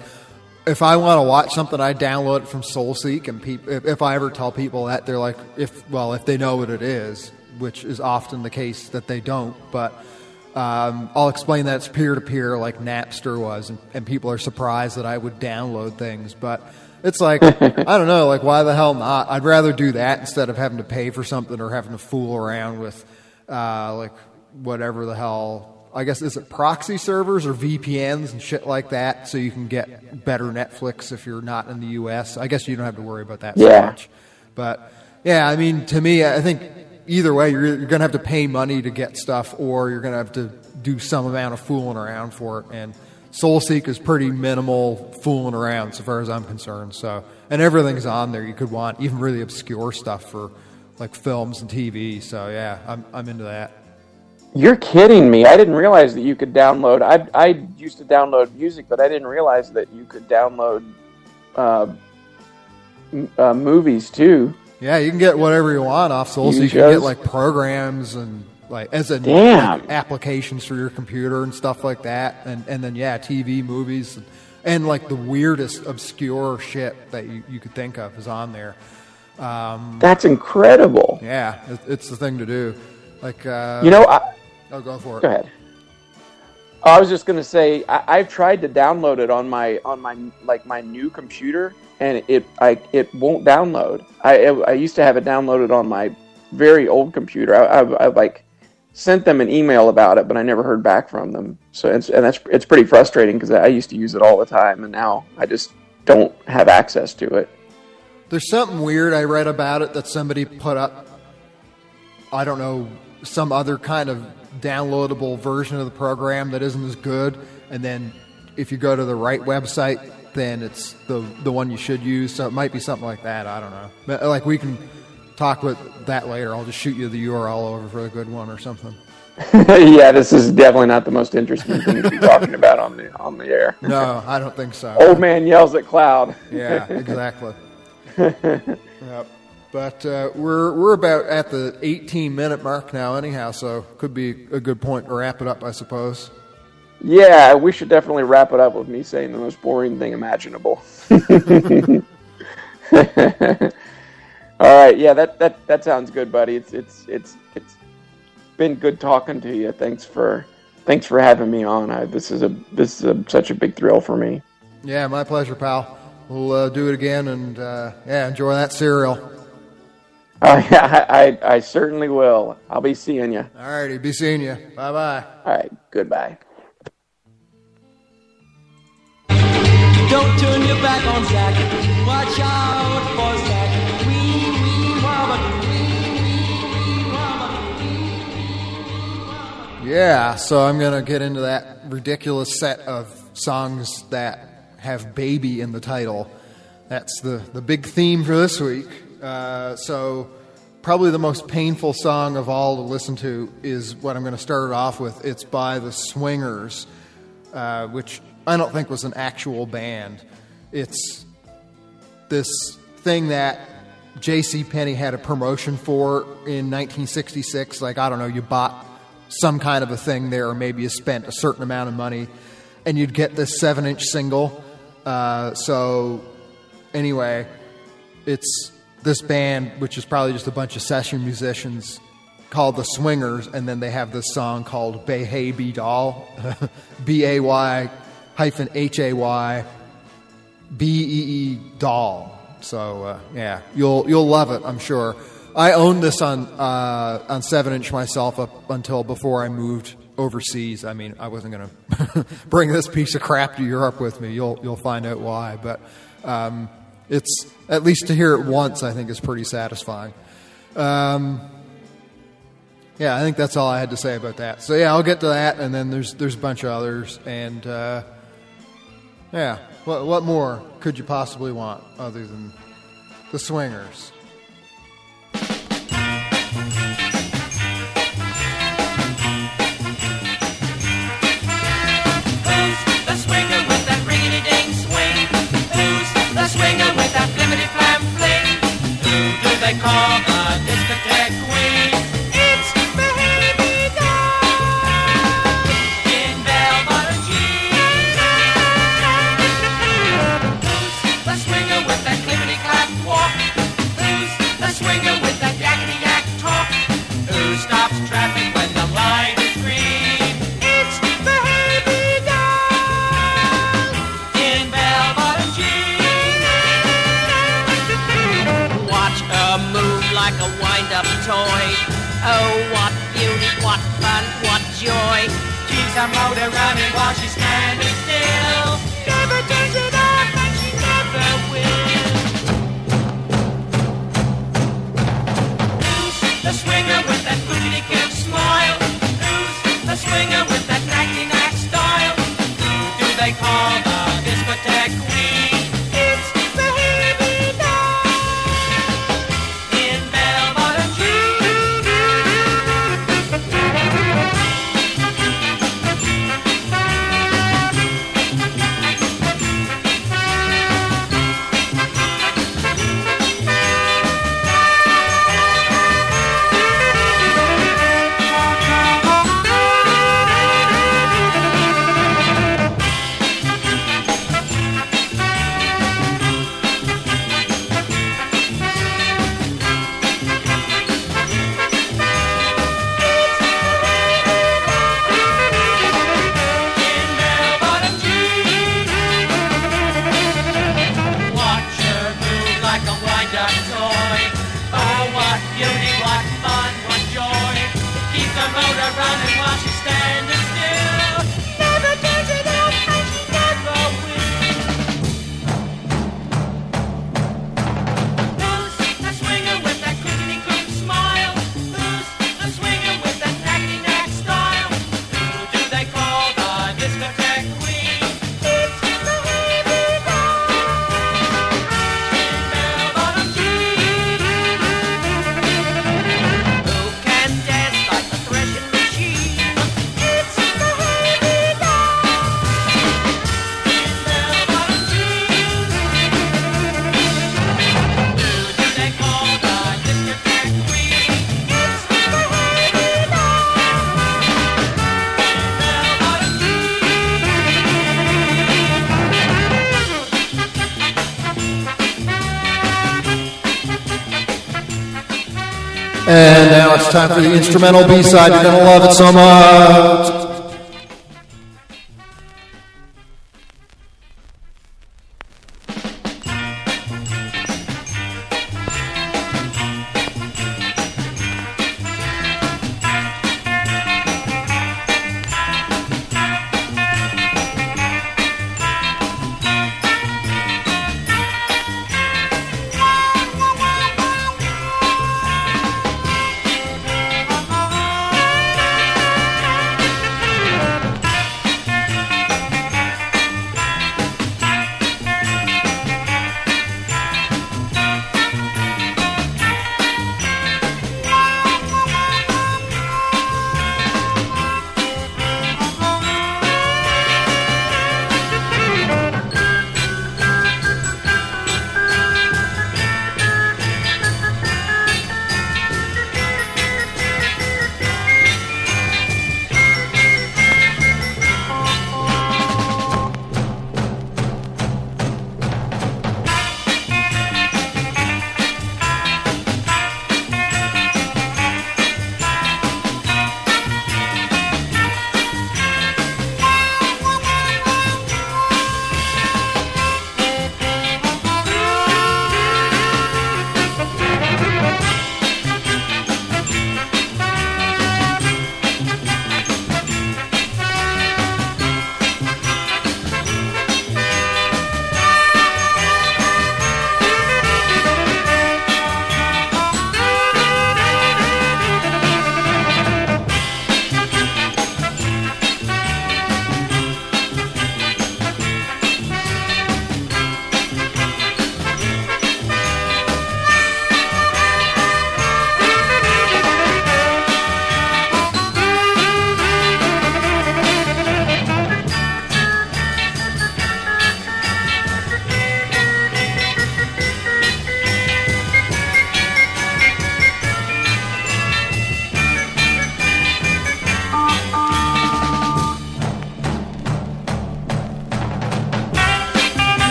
if I want to watch something, I download it from SoulSeek, and if, if I ever tell people that, they're like, if well, if they know what it is, which is often the case that they don't, but. Um, I'll explain that it's peer to peer like Napster was, and, and people are surprised that I would download things. But it's like, I don't know, like, why the hell not? I'd rather do that instead of having to pay for something or having to fool around with, uh, like, whatever the hell. I guess, is it proxy servers or VPNs and shit like that so you can get better Netflix if you're not in the U.S.? I guess you don't have to worry about that so much. But yeah, I mean, to me, I think either way, you're, you're going to have to pay money to get stuff, or you're going to have to do some amount of fooling around for it. And SoulSeek is pretty minimal fooling around, so far as I'm concerned. So, and everything's on there you could want, even really obscure stuff for like films and TV. So yeah, I'm I'm into that. You're kidding me! I didn't realize that you could download. I I used to download music, but I didn't realize that you could download uh, m- uh, movies too. Yeah, you can get whatever you want off SoulSeek. TV You can get like programs and like as a like, applications for your computer and stuff like that, and and then yeah, TV, movies, and, and like the weirdest obscure shit that you, you could think of is on there. Um, That's incredible. yeah, it, it's the thing to do. Like uh, You know, I, oh, go for it. Go ahead. I was just gonna say I, I've tried to download it on my on my like my new computer, and it I it won't download. I I used to have it downloaded on my very old computer. I, I've, I've like sent them an email about it, but I never heard back from them. So it's and that's it's pretty frustrating because I used to use it all the time, and now I just don't have access to it. There's something weird I read about it that somebody put up. I don't know some other kind of downloadable version of the program that isn't as good, and then if you go to the right website, then it's the the one you should use. So it might be something like that. I don't know. But like we can talk with that later. I'll just shoot you the URL over for a good one or something. yeah, this is definitely not the most interesting thing to be talking about on the on the air. No, I don't think so. Old man yells at cloud. Yeah, exactly. yep. But uh, we're we're about at the 18 minute mark now, anyhow. So could be a good point to wrap it up, I suppose. Yeah, we should definitely wrap it up with me saying the most boring thing imaginable. All right, yeah, that, that that sounds good, buddy. It's it's it's it's been good talking to you. Thanks for thanks for having me on. I, this is a this is a, such a big thrill for me. Yeah, my pleasure, pal. We'll uh, do it again, and uh, yeah, enjoy that cereal. Uh, yeah, I, I I certainly will. I'll be seeing you. All righty, be seeing you. Bye bye. All right, goodbye. Don't turn your back on Zach. Watch out for Zach. Yeah, so I'm going to get into that ridiculous set of songs that have baby in the title. That's the, the big theme for this week. Uh, so, probably the most painful song of all to listen to is what I'm going to start it off with. It's by the Swingers, uh, which I don't think was an actual band. It's this thing that J.C. Penney had a promotion for in 1966. Like I don't know, you bought some kind of a thing there, or maybe you spent a certain amount of money, and you'd get this seven-inch single. Uh, so anyway, it's this band, which is probably just a bunch of session musicians, called the Swingers, and then they have this song called "Bay Hey Be Doll," B A Y hyphen H A Y B E E Doll. So uh, yeah, you'll you'll love it, I'm sure. I owned this on uh, on seven inch myself up until before I moved overseas. I mean, I wasn't going to bring this piece of crap to Europe with me. You'll you'll find out why, but um, it's at least to hear it once. I think is pretty satisfying. Um, yeah, I think that's all I had to say about that. So yeah, I'll get to that, and then there's there's a bunch of others, and uh, yeah, what what more could you possibly want other than the swingers? They call Her motor running while she's standing the instrumental B side. You're gonna love it so much.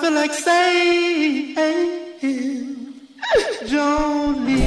Feel like saying, Don't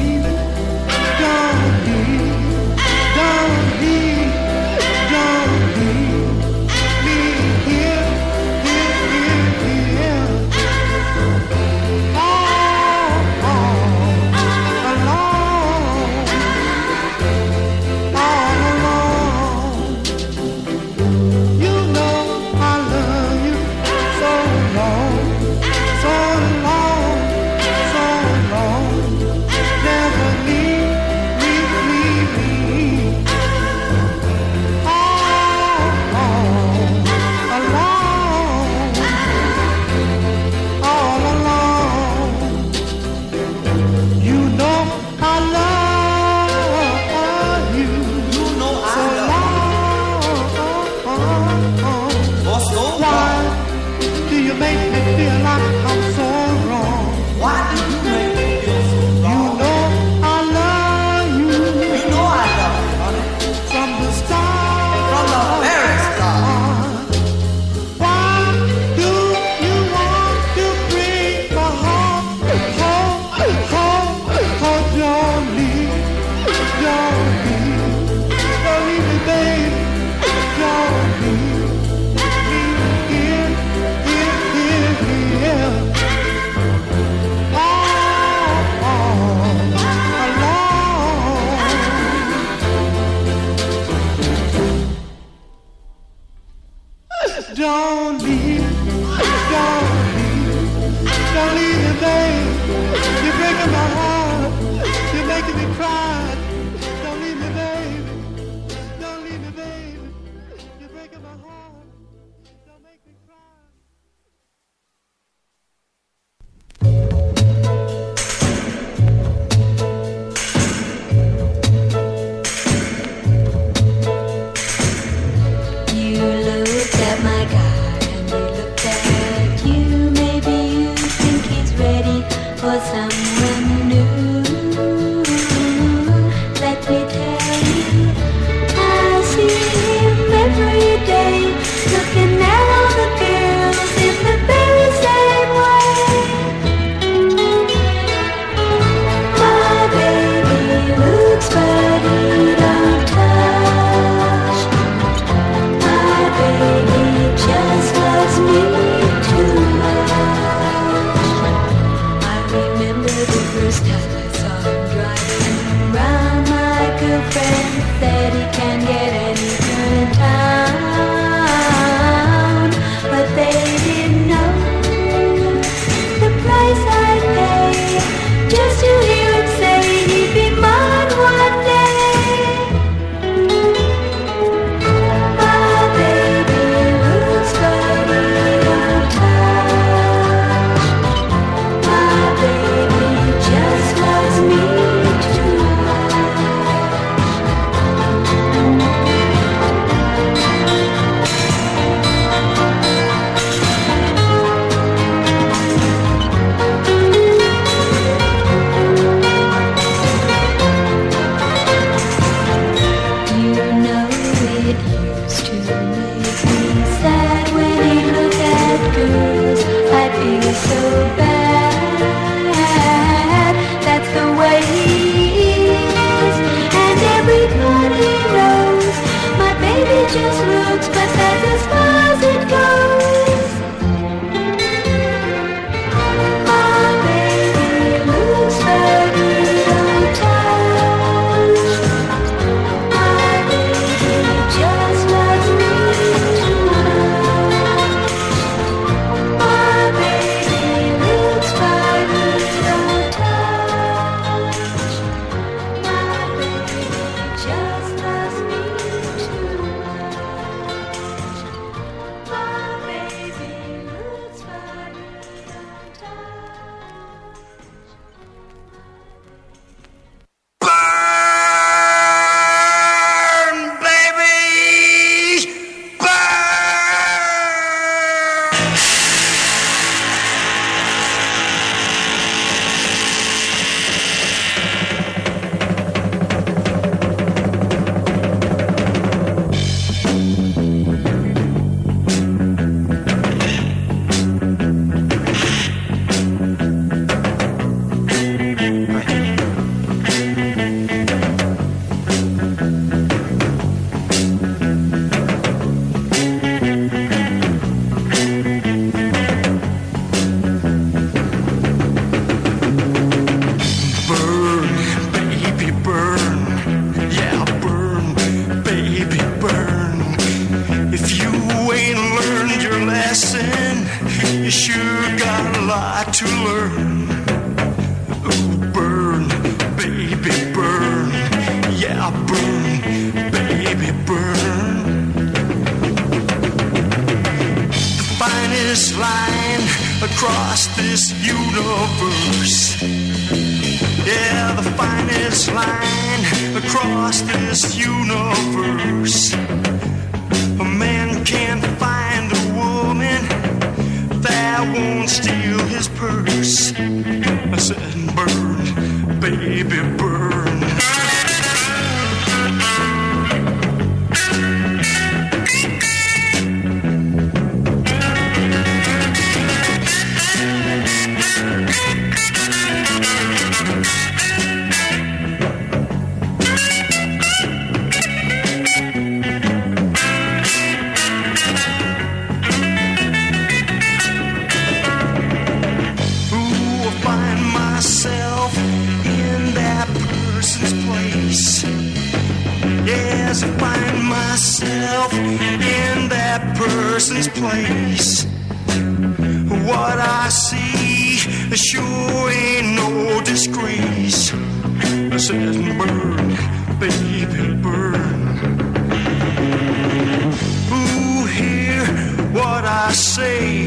I say.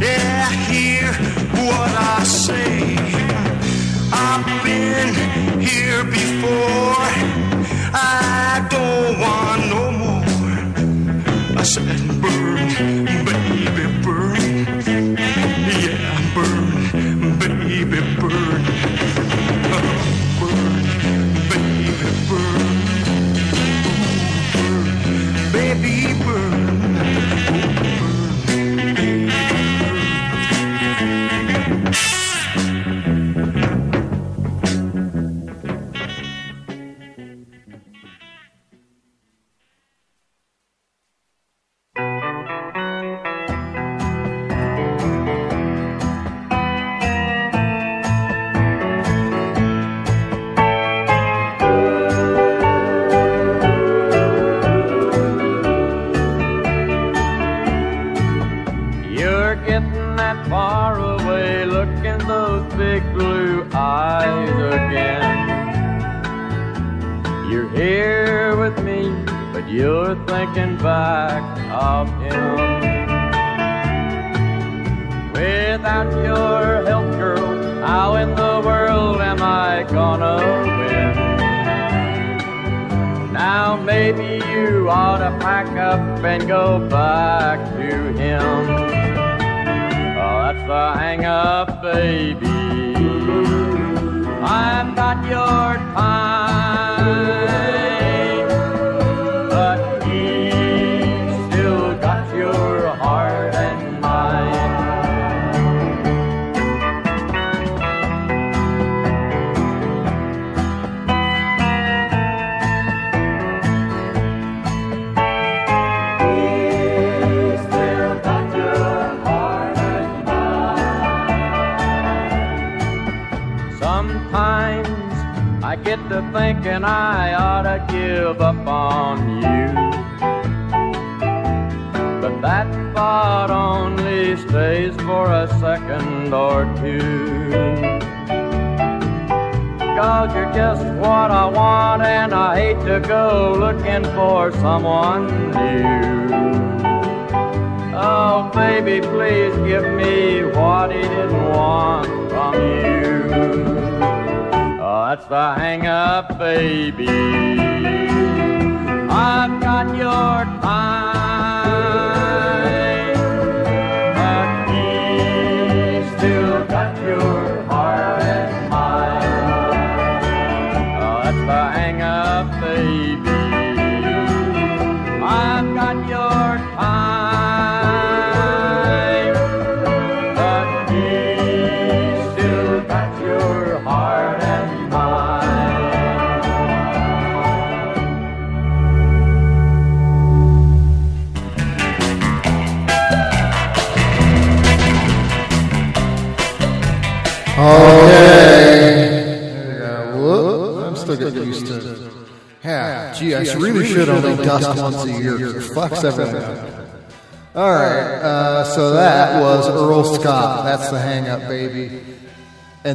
Yeah, hear what I say. I've been here before.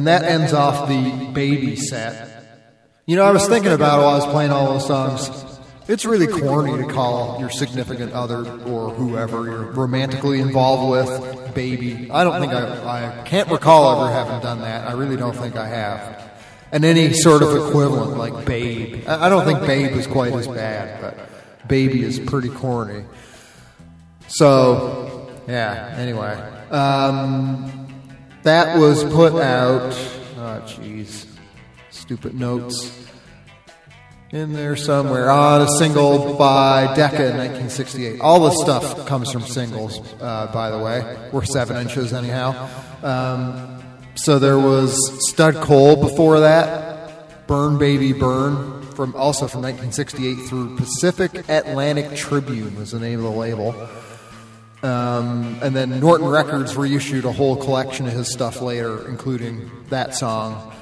And that ends off the baby set. You know, I was thinking about while I was playing all those songs. It's really corny to call your significant other or whoever you're romantically involved with baby. I don't think I, I can't recall ever having done that. I really don't think I have. And any sort of equivalent like babe. I I don't think babe is quite as bad, but baby is pretty corny. So, yeah, anyway. Um, that was put out. Oh, jeez. Stupid notes. In there somewhere. On a single by Decca in 1968. All this stuff comes from singles, uh, by the way. We're seven inches, anyhow. Um, so there was Stud Cole before that. Burn Baby Burn. From, also from 1968 through Pacific Atlantic Tribune was the name of the label. Um, and then Norton Records reissued a whole collection of his stuff later, including that song.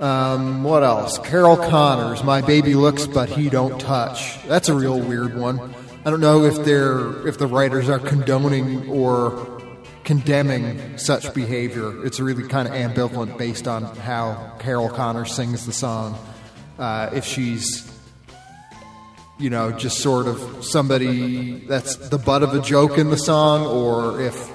Um, what else? Carol Connors, "My Baby Looks But He Don't Touch." That's a real weird one. I don't know if they're if the writers are condoning or condemning such behavior. It's really kind of ambivalent based on how Carol Connors sings the song. Uh, if she's you know, just sort of somebody that's the butt of a joke in the song, or if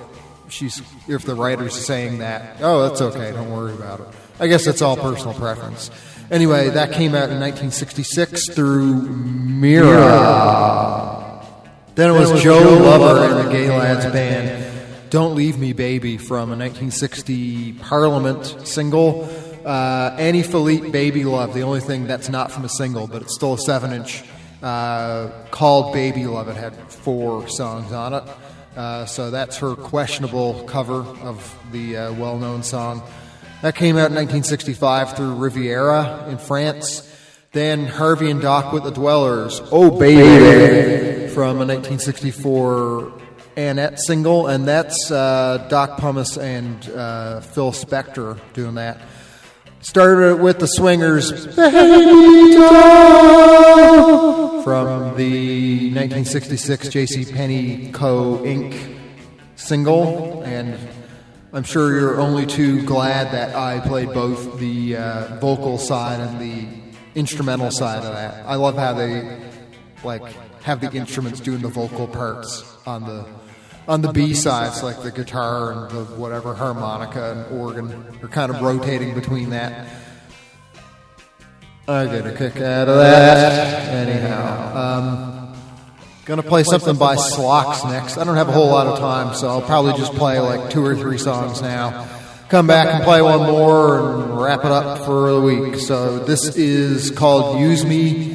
she's if the writer's saying that, oh, that's okay, don't worry about it. I guess it's all personal preference. Anyway, that came out in 1966 through Mira. Then it was Joe Lover and the Gay Lads Band. Don't Leave Me Baby from a 1960 Parliament single. Uh, Annie Philippe Baby Love, the only thing that's not from a single, but it's still a 7 inch, uh, called Baby Love. It had four songs on it. Uh, so that's her questionable cover of the uh, well known song. That came out in 1965 through Riviera in France. Then Harvey and Doc with the Dwellers, Oh Baby, from a 1964 Annette single, and that's uh, Doc Pomus and uh, Phil Spector doing that. Started with the Swingers, Baby Doll, from the 1966 J.C. Penney Co. Inc. single, and I'm sure you're only too glad that I played both the uh, vocal side and the instrumental side of that. I love how they like have the instruments doing the vocal parts on the on the B sides, like the guitar and the whatever harmonica and organ. They're kind of rotating between that. I get a kick out of that. Anyhow, um, gonna play something by Slocks next. I don't have a whole lot of time, so I'll probably just play like two or three songs now. Come back and play one more and wrap it up for the week. So this is called "Use Me."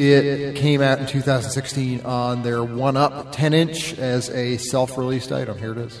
It came out in 2016 on their One Up 10 inch as a self released item. Here it is.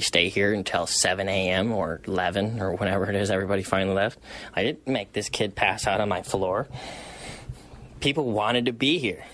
Stay here until 7 a.m. or 11 or whenever it is everybody finally left. I didn't make this kid pass out on my floor. People wanted to be here.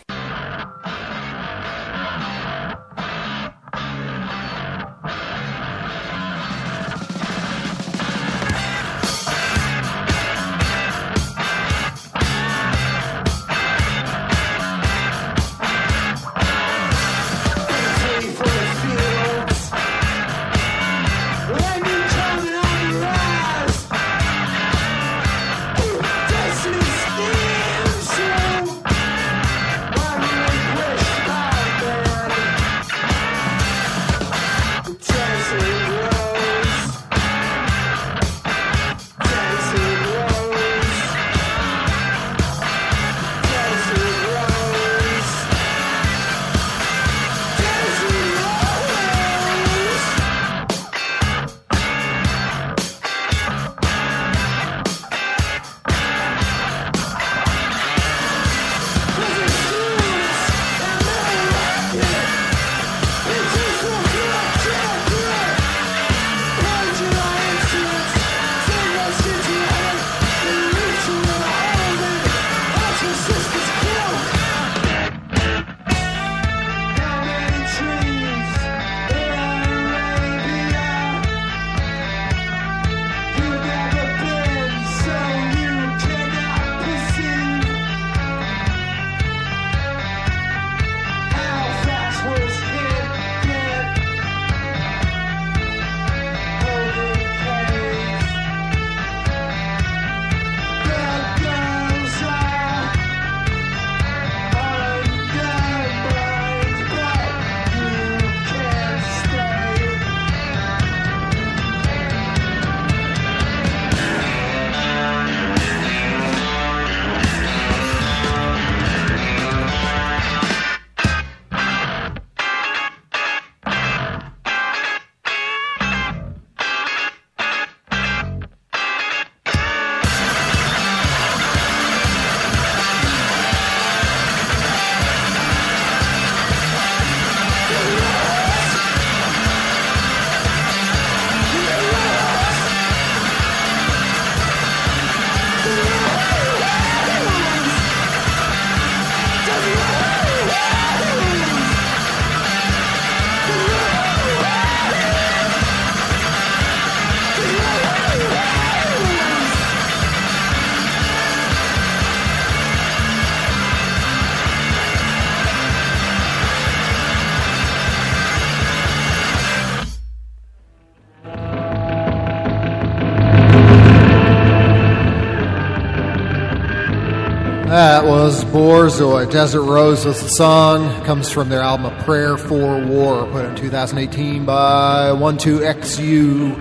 Desert Rose was the song. Comes from their album A Prayer for War, put in 2018 by 12XU.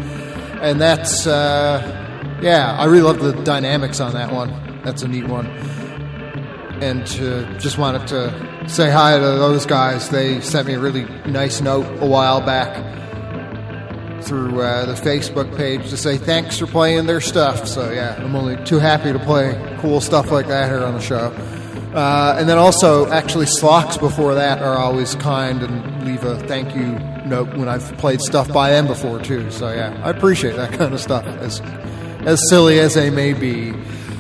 And that's, uh, yeah, I really love the dynamics on that one. That's a neat one. And uh, just wanted to say hi to those guys. They sent me a really nice note a while back through uh, the Facebook page to say thanks for playing their stuff. So yeah, I'm only too happy to play cool stuff like that here on the show. Uh, and then also, actually, Slocks before that are always kind and leave a thank you note when I've played stuff by them before too. So yeah, I appreciate that kind of stuff, as as silly as they may be.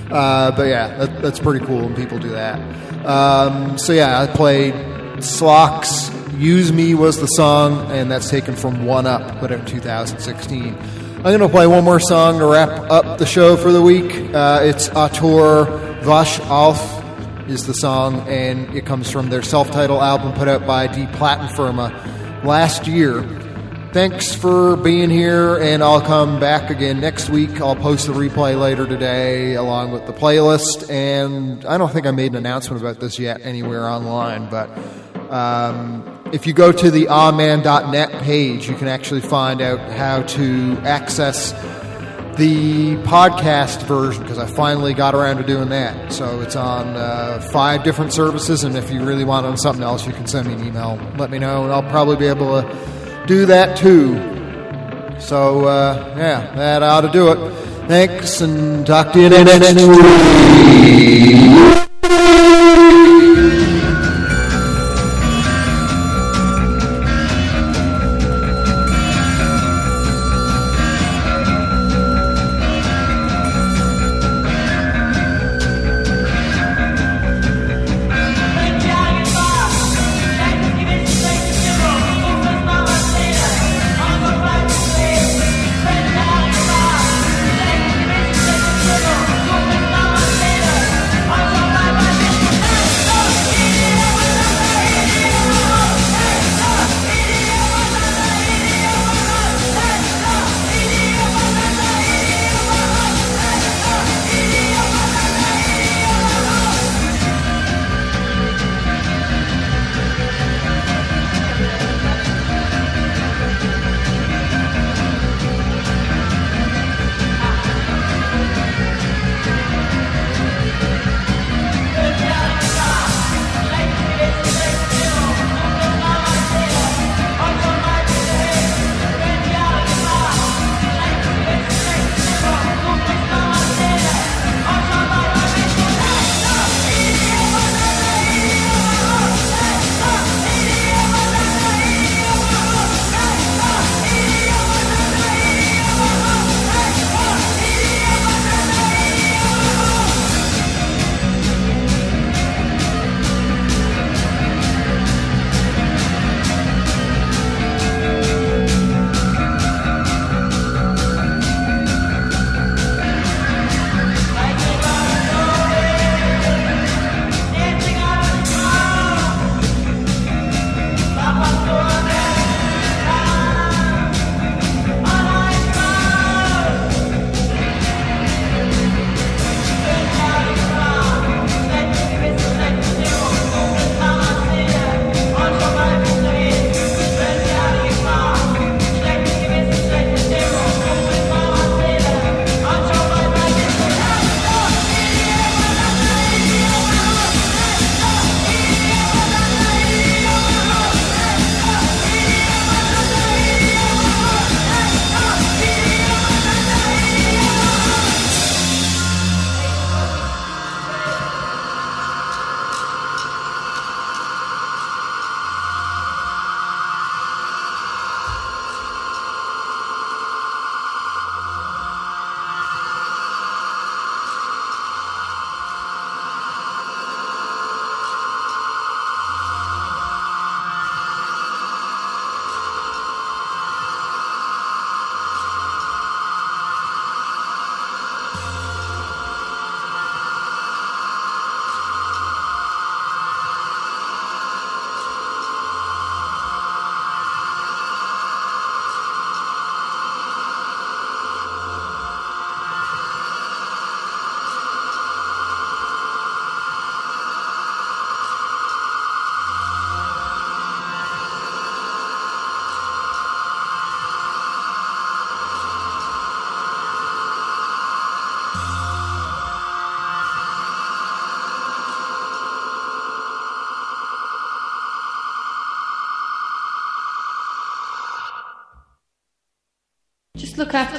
Uh, but yeah, that, that's pretty cool when people do that. Um, so yeah, I played Slocks. Use Me was the song, and that's taken from One Up, out in 2016. I'm going to play one more song to wrap up the show for the week. Uh, it's Autor Vash Alf is the song, and it comes from their self-titled album put out by Die Plattenfirma last year. Thanks for being here, and I'll come back again next week. I'll post the replay later today along with the playlist, and I don't think I made an announcement about this yet anywhere online, but um, if you go to the ahman.net page, you can actually find out how to access the podcast version because I finally got around to doing that. So it's on uh, five different services, and if you really want on something else, you can send me an email. Let me know, and I'll probably be able to do that too. So uh, yeah, that ought to do it. Thanks, and talk to you next week.